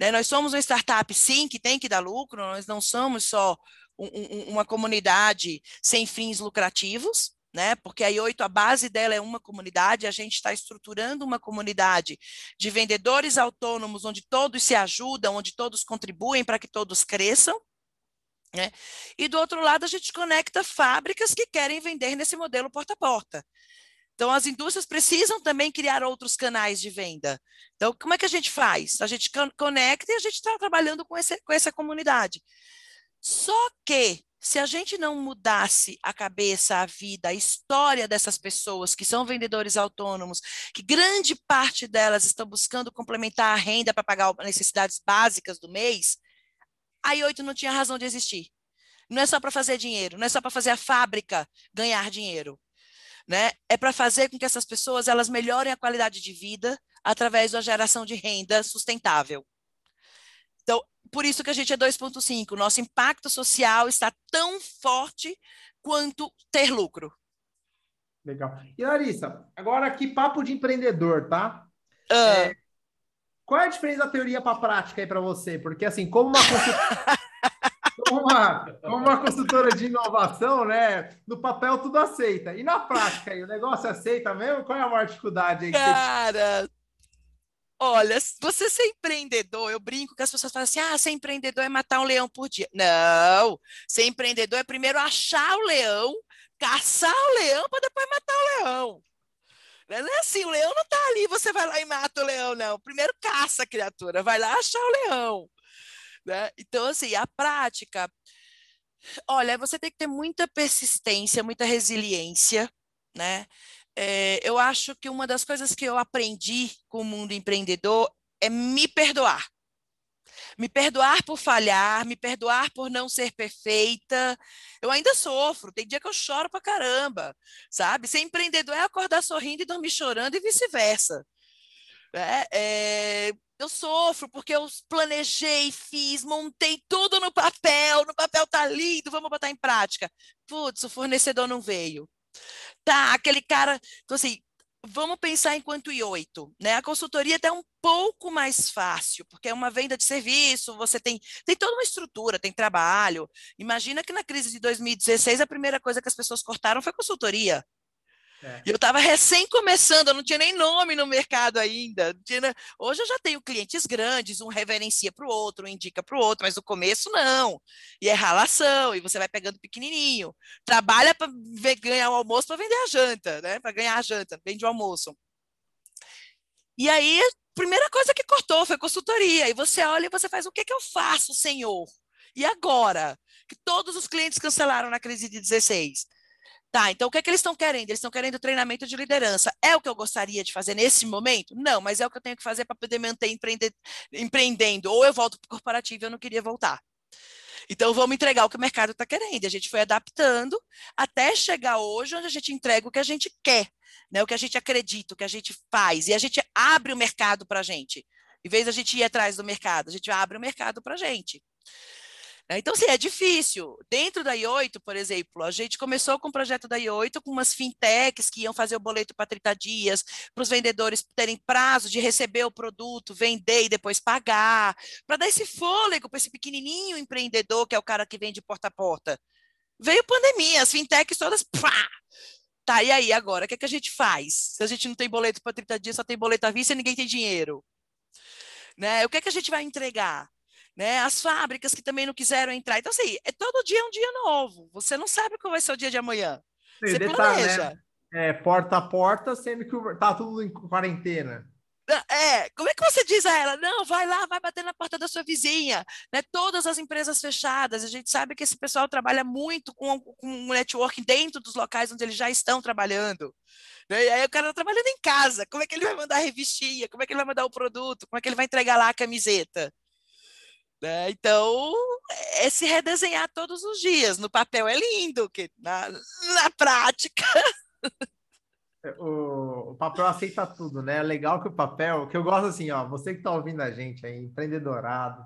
D: Né? Nós somos uma startup, sim, que tem que dar lucro, nós não somos só um, um, uma comunidade sem fins lucrativos, né? Porque a I8, a base dela é uma comunidade, a gente está estruturando uma comunidade de vendedores autônomos, onde todos se ajudam, onde todos contribuem para que todos cresçam, né? E do outro lado, a gente conecta fábricas que querem vender nesse modelo porta a porta. Então, as indústrias precisam também criar outros canais de venda. Então, como é que a gente faz? A gente conecta e a gente está trabalhando com, esse, com essa comunidade. Só que, se a gente não mudasse a cabeça, a vida, a história dessas pessoas que são vendedores autônomos, que grande parte delas estão buscando complementar a renda para pagar as necessidades básicas do mês, a I8 não tinha razão de existir. Não é só para fazer dinheiro, não é só para fazer a fábrica ganhar dinheiro. Né? É para fazer com que essas pessoas elas melhorem a qualidade de vida através da geração de renda sustentável. Então, por isso que a gente é 2.5. Nosso impacto social está tão forte quanto ter lucro.
A: Legal. E Larissa, agora aqui papo de empreendedor, tá? Uh. É, qual é a diferença da teoria para a prática aí para você? Porque assim, como uma, como uma, como uma consultora de inovação, né? No papel tudo aceita. E na prática aí, o negócio aceita mesmo? Qual é a maior dificuldade aí?
D: Cara, Olha, você ser empreendedor, eu brinco que as pessoas falam assim: ah, ser empreendedor é matar um leão por dia. Não, ser empreendedor é primeiro achar o leão, caçar o leão para depois matar o leão. Não é assim, o leão não está ali, você vai lá e mata o leão, não. Primeiro caça a criatura, vai lá achar o leão. Né? Então, assim, a prática. Olha, você tem que ter muita persistência, muita resiliência, né? é, eu acho que uma das coisas que eu aprendi com o mundo empreendedor é me perdoar. Me perdoar por falhar, me perdoar por não ser perfeita. Eu ainda sofro, tem dia que eu choro pra caramba, sabe? Ser empreendedor é acordar sorrindo e dormir chorando e vice-versa. É, é, eu sofro porque eu planejei, fiz, montei tudo no papel, no papel tá lindo, vamos botar em prática. Putz, o fornecedor não veio. Tá, aquele cara. Então, assim, vamos pensar enquanto I8, né? A consultoria é até um pouco mais fácil, porque é uma venda de serviço, você tem, tem toda uma estrutura, tem trabalho. Imagina que na crise de 2016 a primeira coisa que as pessoas cortaram foi consultoria. É. E eu estava recém começando, eu não tinha nem nome no mercado ainda. Tinha... Hoje eu já tenho clientes grandes, um reverencia para o outro, um indica para o outro, mas no começo não. E é ralação, e você vai pegando pequenininho. Trabalha para ganhar o almoço para vender a janta, né? Para ganhar a janta, vende o almoço. E aí, primeira coisa que cortou foi consultoria. E você olha e você faz: o que, que eu faço, senhor? E agora? Que todos os clientes cancelaram na crise de 16 Tá, então o que é que eles estão querendo? Eles estão querendo treinamento de liderança. É o que eu gostaria de fazer nesse momento? Não, mas é o que eu tenho que fazer para poder manter empreende, empreendendo. Ou eu volto para o corporativo e eu não queria voltar. Então, vamos entregar o que o mercado está querendo. A gente foi adaptando até chegar hoje onde a gente entrega o que a gente quer, né? o que a gente acredita, o que a gente faz. E a gente abre o mercado para a gente. Em vez da gente ir atrás do mercado, a gente abre o mercado para a gente. Né? Então, assim, é difícil. Dentro da I8, por exemplo, a gente começou com o projeto da I8 com umas fintechs que iam fazer o boleto para 30 dias, para os vendedores terem prazo de receber o produto, vender e depois pagar, para dar esse fôlego para esse pequenininho empreendedor, que é o cara que vende porta a porta. Veio pandemia, as fintechs todas, pá, Tá, e aí agora, o que, é que a gente faz? Se a gente não tem boleto para 30 dias, só tem boleto à vista e ninguém tem dinheiro. Né? O que, é que a gente vai entregar? Né? As fábricas que também não quiseram entrar. Então, assim, é todo dia um dia novo. Você não sabe qual vai ser o dia de amanhã. Você detalhe, planeja.
A: Né? É, porta a porta, sendo que tá tudo em quarentena.
D: É, como é que você diz a ela? Não, vai lá, vai bater na porta da sua vizinha. Né? Todas as empresas fechadas, a gente sabe que esse pessoal trabalha muito com, com o networking dentro dos locais onde eles já estão trabalhando. Né? E aí o cara está trabalhando em casa. Como é que ele vai mandar a revistinha? Como é que ele vai mandar o produto? Como é que ele vai entregar lá a camiseta? Né? Então, é se redesenhar todos os dias. No papel é lindo, que na, na prática.
A: É, o, o, papel aceita tudo, né? É legal que o papel, que eu gosto assim, ó, você que está ouvindo a gente aí, empreendedorado,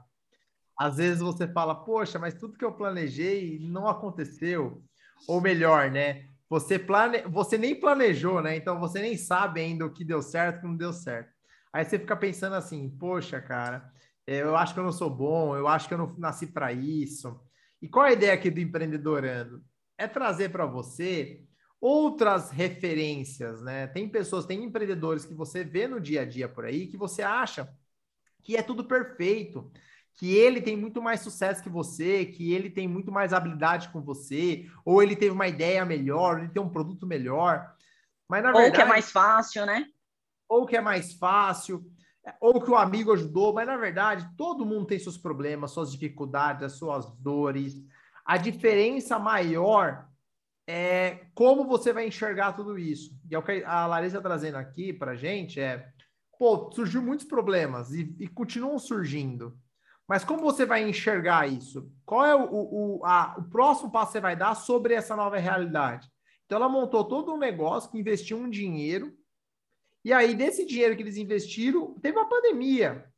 A: às vezes você fala, poxa, mas tudo que eu planejei não aconteceu. Ou melhor, né? Você, plane... você nem planejou, né? Então você nem sabe ainda o que deu certo e o que não deu certo. Aí você fica pensando assim, poxa, cara, é, eu acho que eu não sou bom, eu acho que eu não nasci para isso. E qual a ideia aqui do empreendedorando? É trazer para você outras referências, né? Tem pessoas, tem empreendedores que você vê no dia a dia por aí que você acha que é tudo perfeito, que ele tem muito mais sucesso que você, que ele tem muito mais habilidade com você, ou ele teve uma ideia melhor, ele tem um produto melhor.
C: Mas na ou verdade, ou que é mais fácil, né?
A: Ou que é mais fácil ou que o amigo ajudou, mas na verdade todo mundo tem seus problemas, suas dificuldades, as suas dores. A diferença maior é como você vai enxergar tudo isso. E é o que a Larissa está trazendo aqui para gente é, pô, surgiu muitos problemas e, e continuam surgindo. Mas como você vai enxergar isso? Qual é o, o, a, o próximo passo que você vai dar sobre essa nova realidade? Então, ela montou todo um negócio que investiu um dinheiro, e aí, desse dinheiro que eles investiram, teve uma pandemia.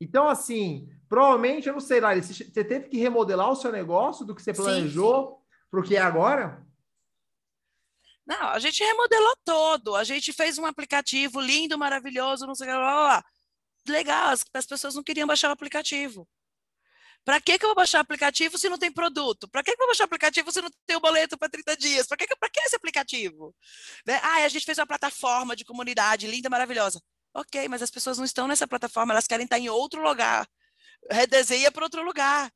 A: Então, assim, provavelmente, eu não sei, Lari, você teve que remodelar o seu negócio do que você planejou para o que é agora?
D: Não, a gente remodelou todo. A gente fez um aplicativo lindo, maravilhoso, não sei o que, lá, lá. Legal, as, as pessoas não queriam baixar o aplicativo. Para que, que eu vou baixar aplicativo se não tem produto? Para que, que eu vou baixar aplicativo se não tem o boleto para 30 dias? Para que, que, que esse aplicativo? Né? Ah, a gente fez uma plataforma de comunidade linda, maravilhosa. Ok, mas as pessoas não estão nessa plataforma, elas querem estar em outro lugar. Redesenha para outro lugar.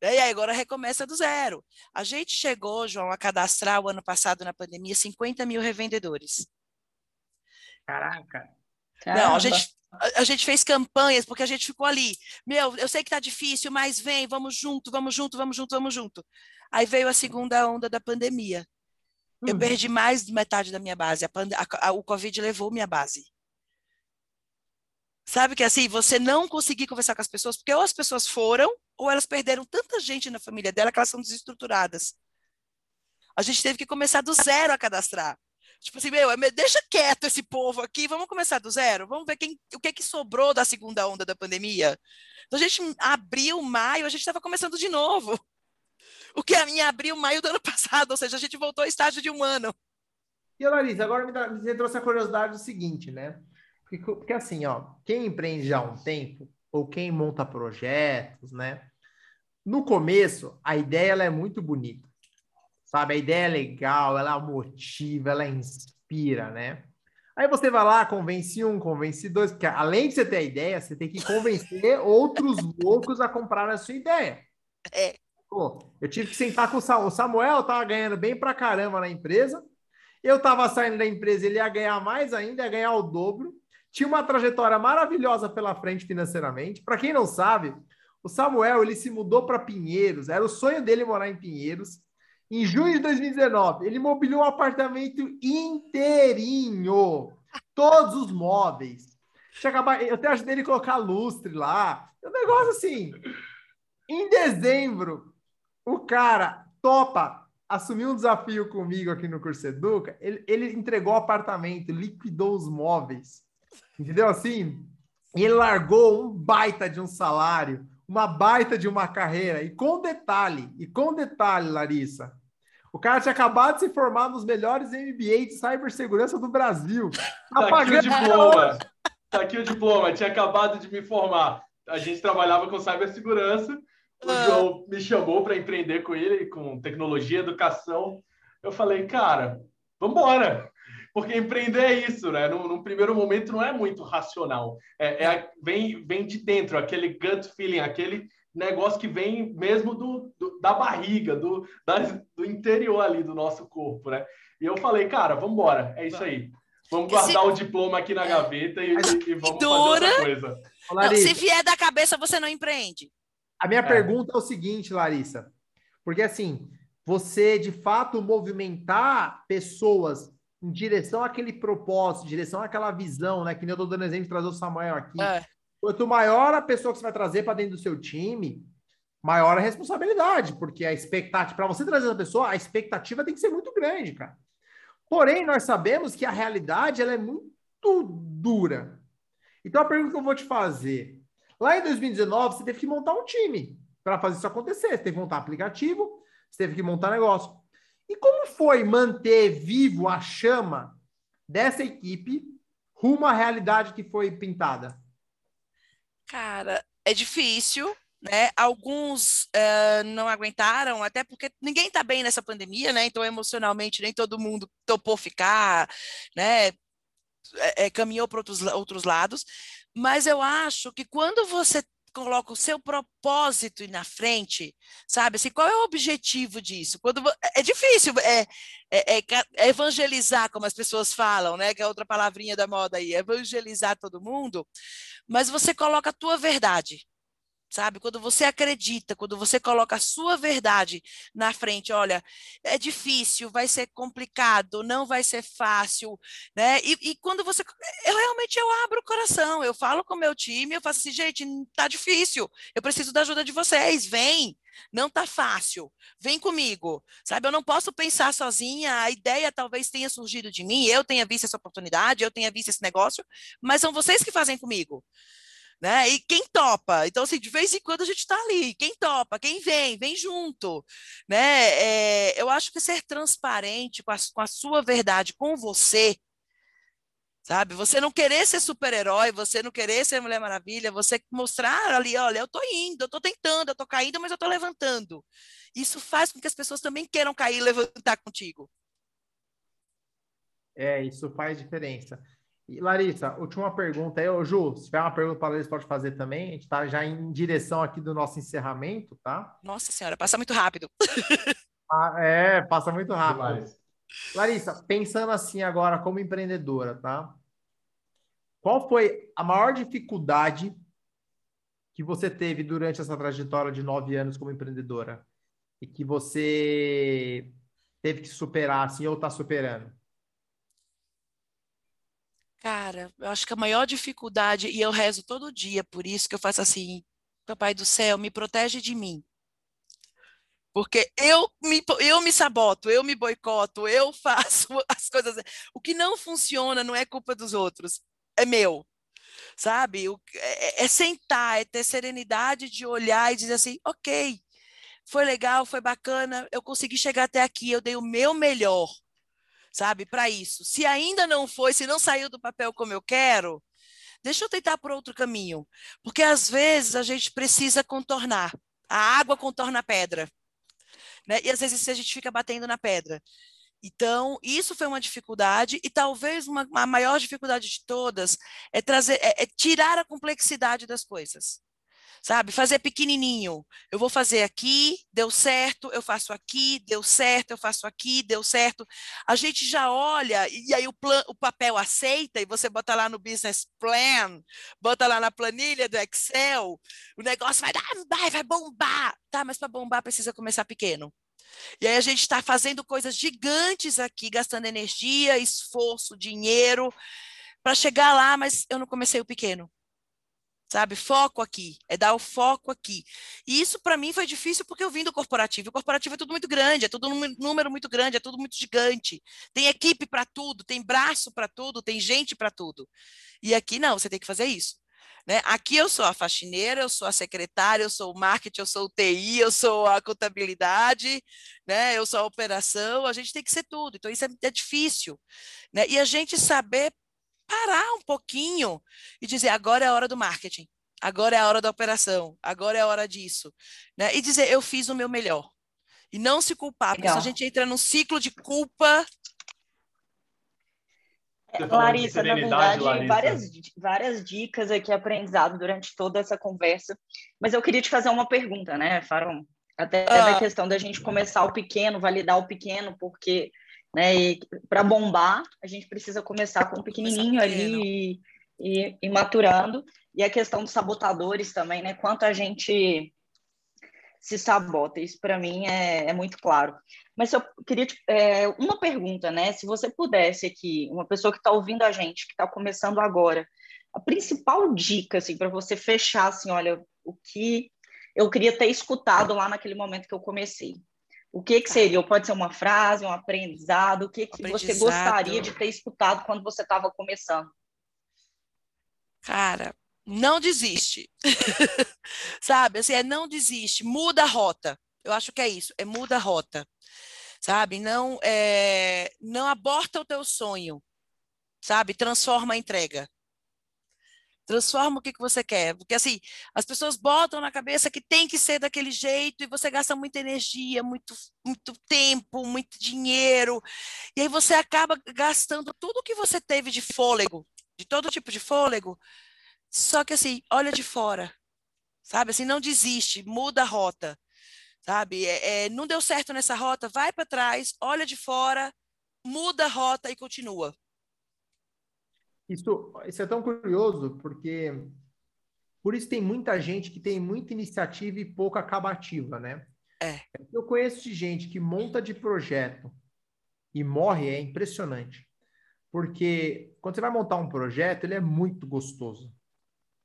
D: E aí agora recomeça do zero. A gente chegou, João, a cadastrar o ano passado na pandemia 50 mil revendedores.
A: Caraca.
D: Não, a gente, a, a, gente fez campanhas porque a gente ficou ali. Meu, eu sei que tá difícil, mas vem, vamos junto, vamos junto, vamos junto, vamos junto. Aí veio a segunda onda da pandemia. Hum. Eu perdi mais de metade da minha base. A, a, o Covid levou minha base. Sabe que assim, você não conseguir conversar com as pessoas, porque ou as pessoas foram, ou elas perderam tanta gente na família dela que elas são desestruturadas. A gente teve que começar do zero a cadastrar. Tipo assim, meu, deixa quieto esse povo aqui, vamos começar do zero, vamos ver quem, o que, é que sobrou da segunda onda da pandemia. Então a gente abriu maio, a gente estava começando de novo. O que a minha abriu maio do ano passado, ou seja, a gente voltou ao estágio de um ano.
A: E Larissa, agora me, dá, me trouxe a curiosidade do seguinte, né? Porque, porque assim, ó, quem empreende já há um tempo, ou quem monta projetos, né? No começo, a ideia ela é muito bonita, sabe? A ideia é legal, ela motiva, ela inspira, né? Aí você vai lá, convence um, convence dois, porque além de você ter a ideia, você tem que convencer outros loucos a comprar a sua ideia.
D: É.
A: Pô, eu tive que sentar com o Samuel, o Samuel tava ganhando bem pra caramba na empresa, eu tava saindo da empresa, ele ia ganhar mais ainda, ia ganhar o dobro tinha uma trajetória maravilhosa pela frente financeiramente. Para quem não sabe, o Samuel ele se mudou para Pinheiros, era o sonho dele morar em Pinheiros. Em junho de 2019, ele mobiliou um apartamento inteirinho, todos os móveis. Eu até ajudei ele a colocar lustre lá. Um negócio assim. Em dezembro, o cara topa assumir um desafio comigo aqui no Curso Educa. Ele, ele entregou o apartamento, liquidou os móveis Entendeu assim? E ele largou um baita de um salário, uma baita de uma carreira. E com detalhe, e com detalhe, Larissa, o cara tinha acabado de se formar nos melhores MBA de cibersegurança do Brasil.
B: Tá aqui o diploma. Tá aqui o diploma. Tinha acabado de me formar. A gente trabalhava com cibersegurança. O ah. João me chamou para empreender com ele, com tecnologia, educação. Eu falei, cara, vamos embora. Porque empreender é isso, né? Num, num primeiro momento não é muito racional. É, é, vem, vem de dentro, aquele gut feeling, aquele negócio que vem mesmo do, do da barriga, do, da, do interior ali do nosso corpo, né? E eu falei, cara, vamos embora, é isso aí. Vamos guardar Esse... o diploma aqui na gaveta e, e vamos Dura. fazer outra coisa.
D: Não, se vier da cabeça, você não empreende.
A: A minha é. pergunta é o seguinte, Larissa, porque assim, você de fato movimentar pessoas em direção àquele propósito, em direção àquela visão, né? Que nem eu tô dando exemplo de trazer o Samuel aqui. É. Quanto maior a pessoa que você vai trazer para dentro do seu time, maior a responsabilidade, porque a expectativa, para você trazer essa pessoa, a expectativa tem que ser muito grande, cara. Porém, nós sabemos que a realidade ela é muito dura. Então, a pergunta que eu vou te fazer: lá em 2019, você teve que montar um time para fazer isso acontecer. Você teve que montar aplicativo, você teve que montar negócio. E como foi manter vivo a chama dessa equipe rumo à realidade que foi pintada?
D: Cara, é difícil, né? Alguns uh, não aguentaram, até porque ninguém está bem nessa pandemia, né? Então, emocionalmente, nem todo mundo topou ficar, né? É, é, caminhou para outros, outros lados. Mas eu acho que quando você coloca o seu propósito na frente, sabe? Assim, qual é o objetivo disso? Quando é, difícil é, é, é, é, evangelizar, como as pessoas falam, né? Que é outra palavrinha da moda aí, evangelizar todo mundo, mas você coloca a tua verdade, sabe? Quando você acredita, quando você coloca a sua verdade na frente, olha, é difícil, vai ser complicado, não vai ser fácil, né? E, e quando você, eu realmente eu abro o coração, eu falo com o meu time, eu faço assim, gente, tá difícil, eu preciso da ajuda de vocês, vem, não tá fácil. Vem comigo. Sabe, eu não posso pensar sozinha. A ideia talvez tenha surgido de mim, eu tenha visto essa oportunidade, eu tenha visto esse negócio, mas são vocês que fazem comigo. Né? E quem topa? Então, assim, de vez em quando a gente está ali. Quem topa? Quem vem? Vem junto. Né? É, eu acho que ser transparente com a, com a sua verdade com você sabe? Você não querer ser super-herói, você não querer ser Mulher Maravilha, você mostrar ali, olha, eu tô indo, eu tô tentando, eu tô caindo, mas eu tô levantando. Isso faz com que as pessoas também queiram cair e levantar contigo.
A: É, isso faz diferença. E Larissa, última pergunta aí, ô Ju, se tiver uma pergunta para a Larissa, pode fazer também. A gente está já em direção aqui do nosso encerramento, tá?
D: Nossa senhora, passa muito rápido.
A: ah, é, passa muito rápido. Demais. Larissa, pensando assim agora como empreendedora, tá? Qual foi a maior dificuldade que você teve durante essa trajetória de nove anos como empreendedora e que você teve que superar, assim, ou está superando?
D: Cara, eu acho que a maior dificuldade, e eu rezo todo dia por isso, que eu faço assim, Papai do céu, me protege de mim. Porque eu me, eu me saboto, eu me boicoto, eu faço as coisas. O que não funciona não é culpa dos outros, é meu. Sabe? O, é, é, é sentar, é ter serenidade de olhar e dizer assim: ok, foi legal, foi bacana, eu consegui chegar até aqui, eu dei o meu melhor, sabe, para isso. Se ainda não foi, se não saiu do papel como eu quero, deixa eu tentar por outro caminho. Porque às vezes a gente precisa contornar. A água contorna a pedra né? E às vezes a gente fica batendo na pedra. Então, isso foi uma dificuldade, e talvez uma, a maior dificuldade de todas é trazer, é, é tirar a complexidade das coisas sabe? Fazer pequenininho. Eu vou fazer aqui, deu certo, eu faço aqui, deu certo, eu faço aqui, deu certo. A gente já olha e aí o, plan, o papel aceita e você bota lá no business plan, bota lá na planilha do Excel, o negócio vai dar, vai, vai bombar. Tá, mas para bombar precisa começar pequeno. E aí a gente está fazendo coisas gigantes aqui, gastando energia, esforço, dinheiro, para chegar lá, mas eu não comecei o pequeno sabe? Foco aqui, é dar o foco aqui. E isso para mim foi difícil porque eu vim do corporativo. O corporativo é tudo muito grande, é tudo um número muito grande, é tudo muito gigante. Tem equipe para tudo, tem braço para tudo, tem gente para tudo. E aqui não, você tem que fazer isso. Né? Aqui eu sou a faxineira, eu sou a secretária, eu sou o marketing, eu sou o TI, eu sou a contabilidade, né? eu sou a operação, a gente tem que ser tudo. Então, isso é, é difícil. Né? E a gente saber parar um pouquinho e dizer: agora é a hora do marketing, agora é a hora da operação, agora é a hora disso. Né? E dizer: eu fiz o meu melhor. E não se culpar, Legal. porque se a gente entra num ciclo de culpa.
C: Larissa, na verdade, Larissa. Várias, várias dicas aqui, aprendizado durante toda essa conversa. Mas eu queria te fazer uma pergunta, né, Farão? Até ah. da questão da gente começar o pequeno, validar o pequeno, porque né? E para bombar, a gente precisa começar com um pequenininho ali e, e, e, maturando. E a questão dos sabotadores também, né? Quanto a gente se sabota, isso para mim é, é, muito claro. Mas eu queria te, é, uma pergunta, né? Se você pudesse aqui, uma pessoa que está ouvindo a gente, que está começando agora, a principal dica, assim, para você fechar, assim, olha, o que eu queria ter escutado lá naquele momento que eu comecei. O que, que seria? Pode ser uma frase, um aprendizado? O que, que aprendizado. você gostaria de ter escutado quando você estava começando?
D: Cara, não desiste. Sabe? Assim, é não desiste, muda a rota. Eu acho que é isso, é muda a rota. Sabe? Não é, não aborta o teu sonho. Sabe? Transforma a entrega. Transforma o que, que você quer. Porque, assim, as pessoas botam na cabeça que tem que ser daquele jeito e você gasta muita energia, muito, muito tempo, muito dinheiro. E aí você acaba gastando tudo que você teve de fôlego, de todo tipo de fôlego. Só que, assim, olha de fora. Sabe? Assim, não desiste, muda a rota. Sabe? É, é, não deu certo nessa rota, vai para trás, olha de fora, muda a rota e continua.
A: Isso, isso é tão curioso, porque Por isso tem muita gente que tem muita iniciativa e pouca acabativa, né?
D: É.
A: Eu conheço de gente que monta de projeto e morre, é impressionante. Porque quando você vai montar um projeto, ele é muito gostoso.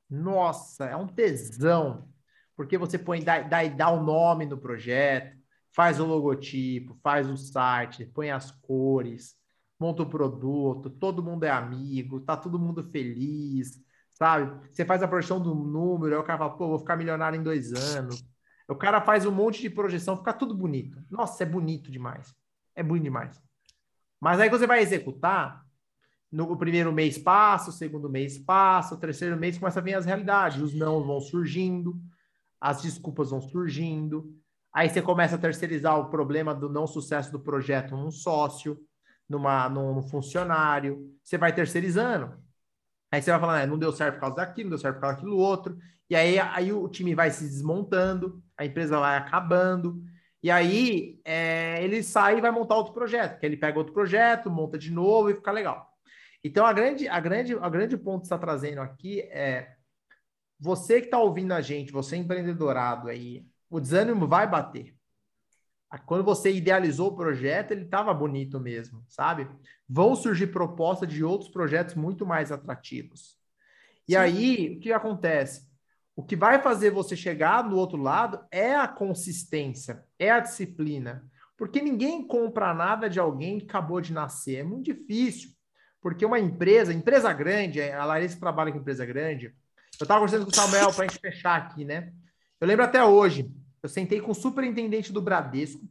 A: Nossa, é um tesão. Porque você põe, dá, dá, dá o nome no projeto, faz o logotipo, faz o site, põe as cores, monta o produto, todo mundo é amigo, tá todo mundo feliz, sabe? Você faz a projeção do número, aí o cara fala, pô, vou ficar milionário em dois anos. O cara faz um monte de projeção, fica tudo bonito. Nossa, é bonito demais. É bonito demais. Mas aí você vai executar, no primeiro mês passa, o segundo mês passa, o terceiro mês começa a vir as realidades, os não vão surgindo, as desculpas vão surgindo, aí você começa a terceirizar o problema do não sucesso do projeto num sócio, numa, num funcionário, você vai terceirizando. Aí você vai falando, ah, não deu certo por causa daquilo, não deu certo por causa daquilo outro, e aí, aí o time vai se desmontando, a empresa vai acabando, e aí é, ele sai e vai montar outro projeto, que ele pega outro projeto, monta de novo e fica legal. Então a grande, a grande, a grande ponto que está trazendo aqui é você que está ouvindo a gente, você empreendedorado aí, o desânimo vai bater. Quando você idealizou o projeto, ele estava bonito mesmo, sabe? Vão surgir propostas de outros projetos muito mais atrativos. E Sim. aí, o que acontece? O que vai fazer você chegar no outro lado é a consistência, é a disciplina. Porque ninguém compra nada de alguém que acabou de nascer. É muito difícil. Porque uma empresa, empresa grande, a Larissa trabalha com empresa grande. Eu estava conversando com o Samuel para a gente fechar aqui, né? Eu lembro até hoje, eu sentei com o superintendente do Bradesco.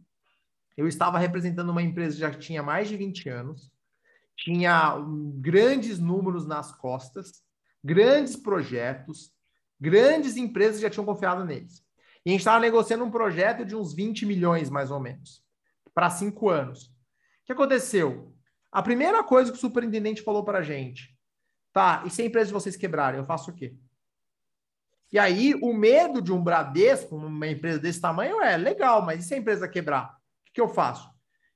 A: Eu estava representando uma empresa que já tinha mais de 20 anos, tinha grandes números nas costas, grandes projetos, Grandes empresas já tinham confiado neles. E a gente estava negociando um projeto de uns 20 milhões, mais ou menos, para cinco anos. O que aconteceu? A primeira coisa que o superintendente falou para a gente, tá, e se a empresa de vocês quebrarem, eu faço o quê? E aí, o medo de um Bradesco, uma empresa desse tamanho, é legal, mas e se a empresa quebrar? O que, que eu faço?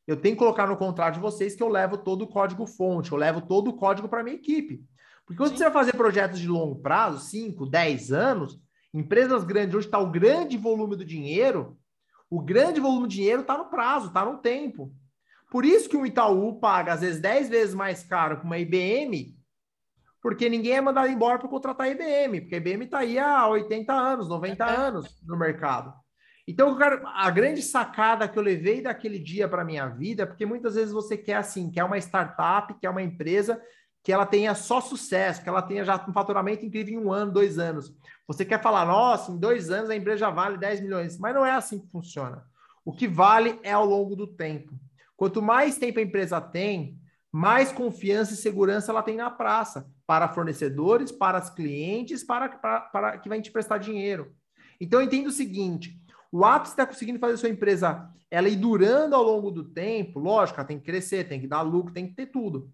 A: Eu tenho que colocar no contrato de vocês que eu levo todo o código fonte, eu levo todo o código para minha equipe. Porque quando você vai fazer projetos de longo prazo, 5, 10 anos, empresas grandes, onde está o grande volume do dinheiro, o grande volume de dinheiro está no prazo, está no tempo. Por isso que o Itaú paga, às vezes, 10 vezes mais caro que uma IBM, porque ninguém é mandado embora para contratar a IBM, porque a IBM está aí há 80 anos, 90 é. anos no mercado. Então, cara, a grande sacada que eu levei daquele dia para minha vida, porque muitas vezes você quer assim, quer uma startup, quer uma empresa que ela tenha só sucesso, que ela tenha já um faturamento incrível em um ano, dois anos. Você quer falar, nossa, em dois anos a empresa já vale 10 milhões, mas não é assim que funciona. O que vale é ao longo do tempo. Quanto mais tempo a empresa tem, mais confiança e segurança ela tem na praça, para fornecedores, para os clientes, para, para, para que vai te prestar dinheiro. Então, eu entendo o seguinte: o ato estar conseguindo fazer sua empresa ela ir durando ao longo do tempo, lógico, ela tem que crescer, tem que dar lucro, tem que ter tudo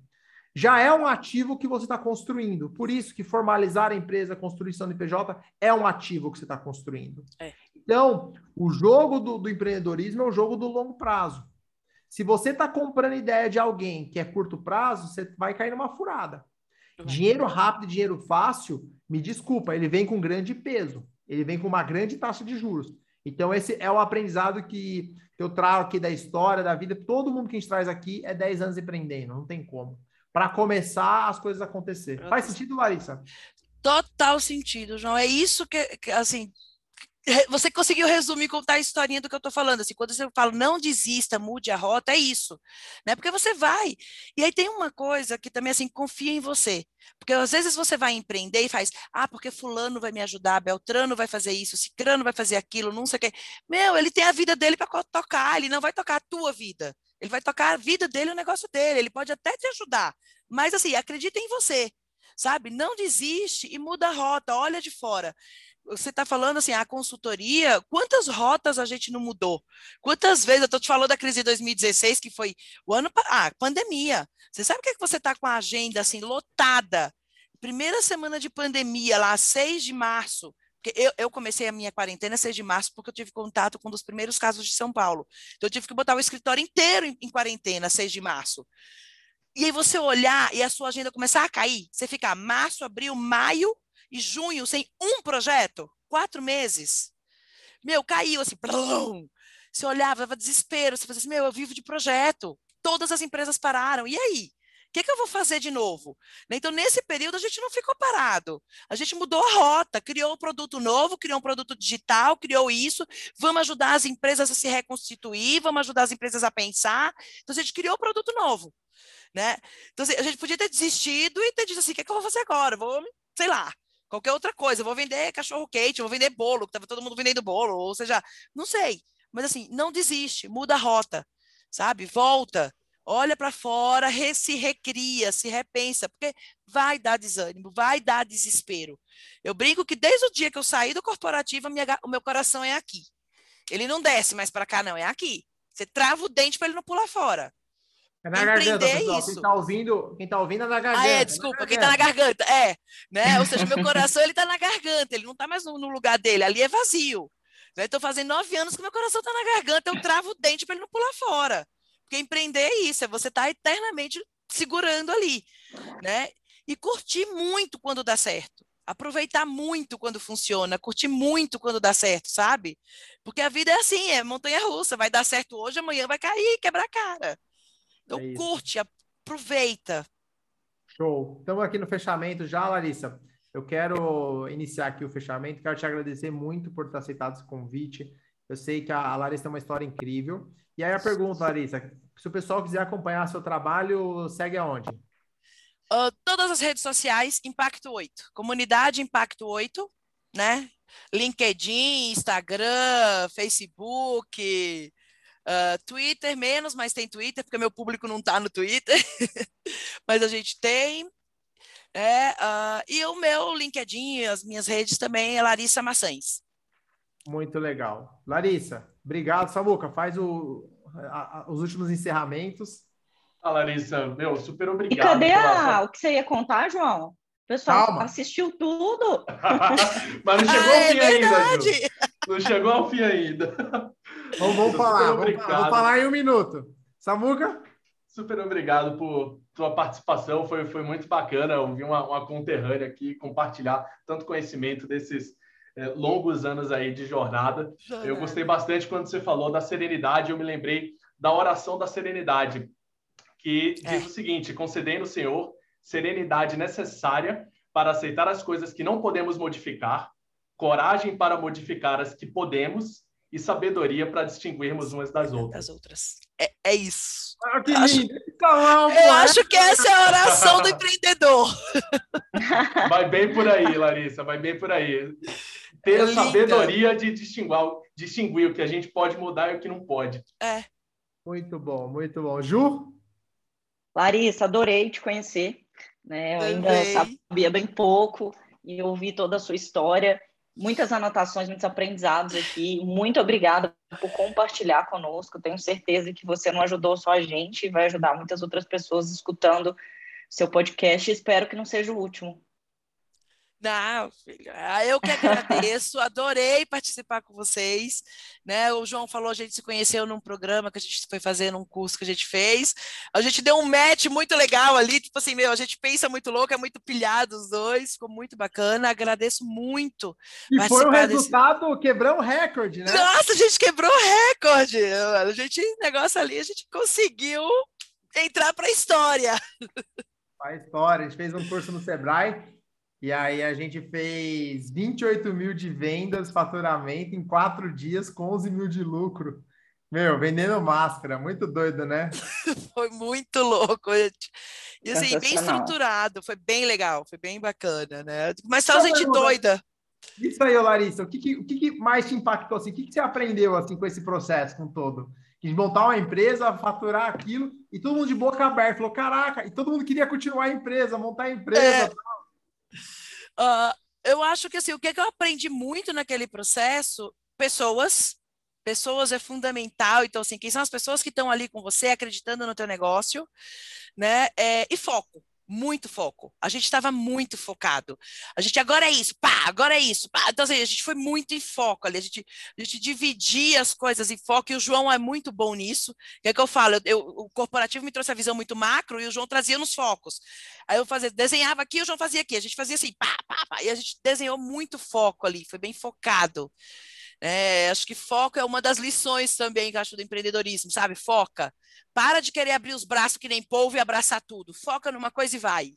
A: já é um ativo que você está construindo. Por isso que formalizar a empresa, construção de PJ, é um ativo que você está construindo. É. Então, o jogo do, do, empreendedorismo é o jogo do longo prazo. Se você está comprando ideia de alguém que é curto prazo, você vai cair numa furada. Dinheiro rápido e dinheiro fácil, me desculpa, ele vem com grande peso. Ele vem com uma grande taxa de juros. Então, esse é o aprendizado que eu trago aqui da história, da vida. Todo mundo que a gente traz aqui é 10 anos empreendendo, não tem como para começar as coisas acontecer. Faz sentido, Larissa?
D: Total sentido, João. É isso que, que assim, você conseguiu resumir, contar a historinha do que eu estou falando. Assim, quando você fala não desista, mude a rota, é isso, né? Porque você vai. E aí tem uma coisa que também assim confia em você, porque às vezes você vai empreender e faz, ah, porque fulano vai me ajudar, Beltrano vai fazer isso, Cicrano vai fazer aquilo, não sei o quê. Meu, ele tem a vida dele para tocar, ele não vai tocar a tua vida. Ele vai tocar a vida dele, o negócio dele. Ele pode até te ajudar, mas assim, acredita em você, sabe? Não desiste e muda a rota, olha de fora. Você está falando assim, a consultoria, quantas rotas a gente não mudou? Quantas vezes, eu estou te falando da crise de 2016, que foi o ano, ah, pandemia. Você sabe o que, é que você está com a agenda assim, lotada? Primeira semana de pandemia, lá, 6 de março, porque eu, eu, comecei a minha quarentena 6 de março porque eu tive contato com um dos primeiros casos de São Paulo. Então, eu tive que botar o escritório inteiro em, em quarentena 6 de março. E aí você olhar e a sua agenda começar a cair, você ficar março, abril, maio, e junho sem um projeto, quatro meses. Meu, caiu assim, blum. você olhava, dava desespero, você fazia assim, meu, eu vivo de projeto, todas as empresas pararam, e aí? O que, que, eu vou fazer de novo? Né, então, nesse período, a gente não ficou parado. A gente mudou a rota, criou um produto novo, criou um produto digital, criou isso. Vamos ajudar as empresas a se reconstituir, vamos ajudar as empresas a pensar. Então, a gente criou um produto novo. Né? Então, assim, a gente podia ter desistido e ter dito assim: o que, que eu vou fazer agora? Vou, sei lá, qualquer outra coisa. Eu vou vender cachorro quente, vou vender bolo, que estava todo mundo vendendo bolo, ou seja, não sei. Mas assim, não desiste, muda a rota, sabe? Volta, olha para fora, re, se recria, se repensa, porque vai dar desânimo, vai dar desespero. Eu brinco que desde o dia que eu saí do corporativo, minha, o meu coração é aqui. Ele não desce mais para cá, não, é aqui. Você trava o dente para ele não pular fora.
A: É na garganta, pessoal. Isso. Quem tá ouvindo, quem tá ouvindo é na garganta.
D: Ah, é, desculpa, é quem tá na garganta. É, né? Ou seja, meu coração ele tá na garganta, ele não tá mais no, no lugar dele, ali é vazio. Né? Estou fazendo nove anos que meu coração tá na garganta, eu travo o dente para ele não pular fora. Porque empreender é isso, é você estar tá eternamente segurando ali, né? E curtir muito quando dá certo. Aproveitar muito quando funciona, curtir muito quando dá certo, sabe? Porque a vida é assim, é montanha russa, vai dar certo hoje, amanhã vai cair, quebrar a cara. Então é curte, aproveita.
A: Show. Estamos aqui no fechamento já, Larissa. Eu quero iniciar aqui o fechamento. Quero te agradecer muito por ter aceitado esse convite. Eu sei que a Larissa tem uma história incrível. E aí a pergunta, Larissa, se o pessoal quiser acompanhar seu trabalho, segue aonde?
D: Uh, todas as redes sociais, Impacto 8. Comunidade Impacto 8, né? LinkedIn, Instagram, Facebook, Uh, Twitter menos, mas tem Twitter, porque meu público não está no Twitter. mas a gente tem. É, uh, e o meu LinkedIn, as minhas redes também é Larissa Maçães.
A: Muito legal. Larissa, obrigado. Samuca, faz o, a, a, os últimos encerramentos.
B: Ah, Larissa, meu, super obrigado.
C: E cadê a, o que você ia contar, João? O pessoal Calma. assistiu tudo.
B: Mas não chegou ah, ao fim é ainda, Ju. Não chegou ao fim ainda.
A: Vamos, vamos falar, vamos, vamos, falar em um minuto. Samuca?
B: Super obrigado por tua participação, foi, foi muito bacana ouvir uma, uma conterrânea aqui, compartilhar tanto conhecimento desses é, longos anos aí de jornada. Eu gostei bastante quando você falou da serenidade, eu me lembrei da oração da serenidade, que diz é. o seguinte, concedendo o Senhor serenidade necessária para aceitar as coisas que não podemos modificar, coragem para modificar as que podemos e sabedoria para distinguirmos umas das outras.
D: Das outras. É, é isso.
A: Ah, que acho, lindo. Então,
D: eu acho que essa é a oração do empreendedor.
B: Vai bem por aí, Larissa, vai bem por aí. Ter a sabedoria de distinguir, distinguir o que a gente pode mudar e o que não pode.
D: É.
A: Muito bom, muito bom. Ju?
C: Larissa, adorei te conhecer. Né? Eu ainda sabia bem pouco e ouvi toda a sua história muitas anotações, muitos aprendizados aqui. Muito obrigada por compartilhar conosco. Tenho certeza que você não ajudou só a gente, vai ajudar muitas outras pessoas escutando seu podcast. Espero que não seja o último.
D: Não, filha, ah, eu que agradeço, adorei participar com vocês, né? O João falou, a gente se conheceu num programa que a gente foi fazer, num curso que a gente fez. A gente deu um match muito legal ali, tipo assim, meu, a gente pensa muito louco, é muito pilhado os dois, ficou muito bacana. Agradeço muito.
A: E foi um resultado, desse... quebrou um recorde, né?
D: Nossa, a gente quebrou o recorde. A gente, negócio ali, a gente conseguiu entrar para a história.
A: A história, a gente fez um curso no Sebrae e aí a gente fez 28 mil de vendas, faturamento em quatro dias com 11 mil de lucro. Meu, vendendo máscara, muito doido, né?
D: foi muito louco. E assim, bem estruturado, foi bem legal, foi bem bacana, né? Mas só gente doida.
A: Isso aí, Larissa, o que, que, o que, mais te impactou? Assim? O que, que você aprendeu assim, com esse processo com todo? De montar uma empresa, faturar aquilo, e todo mundo de boca aberta, falou: caraca, e todo mundo queria continuar a empresa, montar a empresa. É.
D: Uh, eu acho que assim, o que, eu aprendi muito naquele processo, pessoas, pessoas é fundamental. Então, assim, quem são as pessoas que estão ali com você, acreditando no teu negócio, né? É, e foco. Muito foco. A gente estava muito focado. A gente agora é isso, pá, agora é isso, pá. Então, assim, a gente foi muito em foco ali. A gente, a gente dividia as coisas em foco e o João é muito bom nisso. Que é que eu falo, eu, eu, o corporativo me trouxe a visão muito macro e o João trazia nos focos. Aí eu fazia, desenhava aqui, o João fazia aqui. A gente fazia assim, pá, pá, pá. E a gente desenhou muito foco ali, foi bem focado. É, acho que foco é uma das lições também que acho do empreendedorismo, sabe? Foca. Para de querer abrir os braços que nem polvo e abraçar tudo. Foca numa coisa e vai.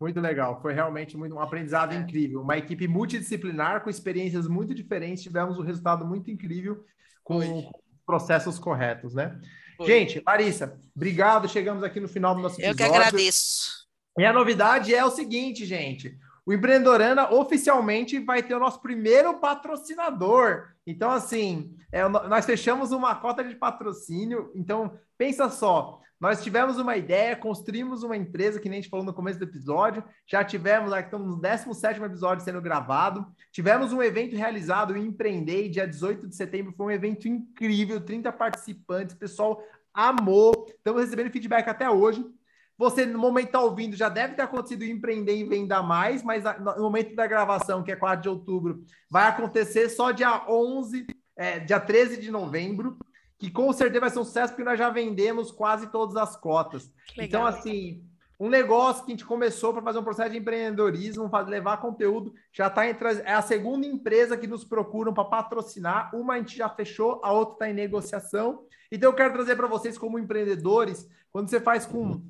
A: Muito legal. Foi realmente muito, um aprendizado incrível. Uma equipe multidisciplinar com experiências muito diferentes. Tivemos um resultado muito incrível com Oi. processos corretos, né? Oi. Gente, Larissa, obrigado. Chegamos aqui no final do nosso
D: episódio. Eu que agradeço.
A: E a novidade é o seguinte, gente. O Empreendorana oficialmente vai ter o nosso primeiro patrocinador. Então, assim, é, nós fechamos uma cota de patrocínio. Então, pensa só, nós tivemos uma ideia, construímos uma empresa, que nem a gente falou no começo do episódio, já tivemos, aqui estamos no 17 episódio sendo gravado, tivemos um evento realizado em Empreender, dia 18 de setembro, foi um evento incrível, 30 participantes, pessoal amou, estamos recebendo feedback até hoje. Você, no momento está ouvindo, já deve ter acontecido empreender e vender mais, mas no momento da gravação, que é 4 de outubro, vai acontecer só dia 11, é, dia 13 de novembro, que com certeza vai ser um sucesso, porque nós já vendemos quase todas as cotas. Então, assim, um negócio que a gente começou para fazer um processo de empreendedorismo, fazer, levar conteúdo, já está entre as, é a segunda empresa que nos procuram para patrocinar. Uma a gente já fechou, a outra está em negociação. Então eu quero trazer para vocês como empreendedores, quando você faz com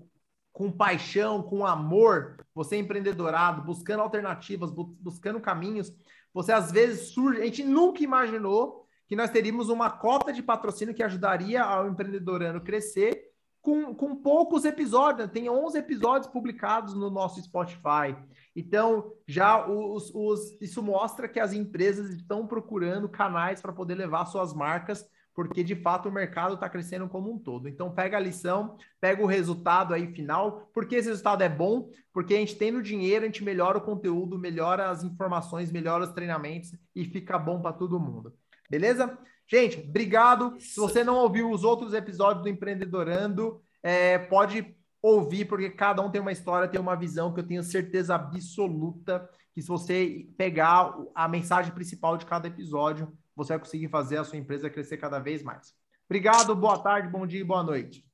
A: com paixão, com amor, você é empreendedorado, buscando alternativas, buscando caminhos, você às vezes surge, a gente nunca imaginou que nós teríamos uma cota de patrocínio que ajudaria ao empreendedorano crescer com, com poucos episódios, tem 11 episódios publicados no nosso Spotify. Então, já os, os, isso mostra que as empresas estão procurando canais para poder levar suas marcas porque de fato o mercado está crescendo como um todo. Então pega a lição, pega o resultado aí final, porque esse resultado é bom, porque a gente tem no dinheiro, a gente melhora o conteúdo, melhora as informações, melhora os treinamentos e fica bom para todo mundo. Beleza? Gente, obrigado. Se você não ouviu os outros episódios do Empreendedorando, é, pode ouvir, porque cada um tem uma história, tem uma visão que eu tenho certeza absoluta que se você pegar a mensagem principal de cada episódio, você vai conseguir fazer a sua empresa crescer cada vez mais. Obrigado, boa tarde, bom dia e boa noite.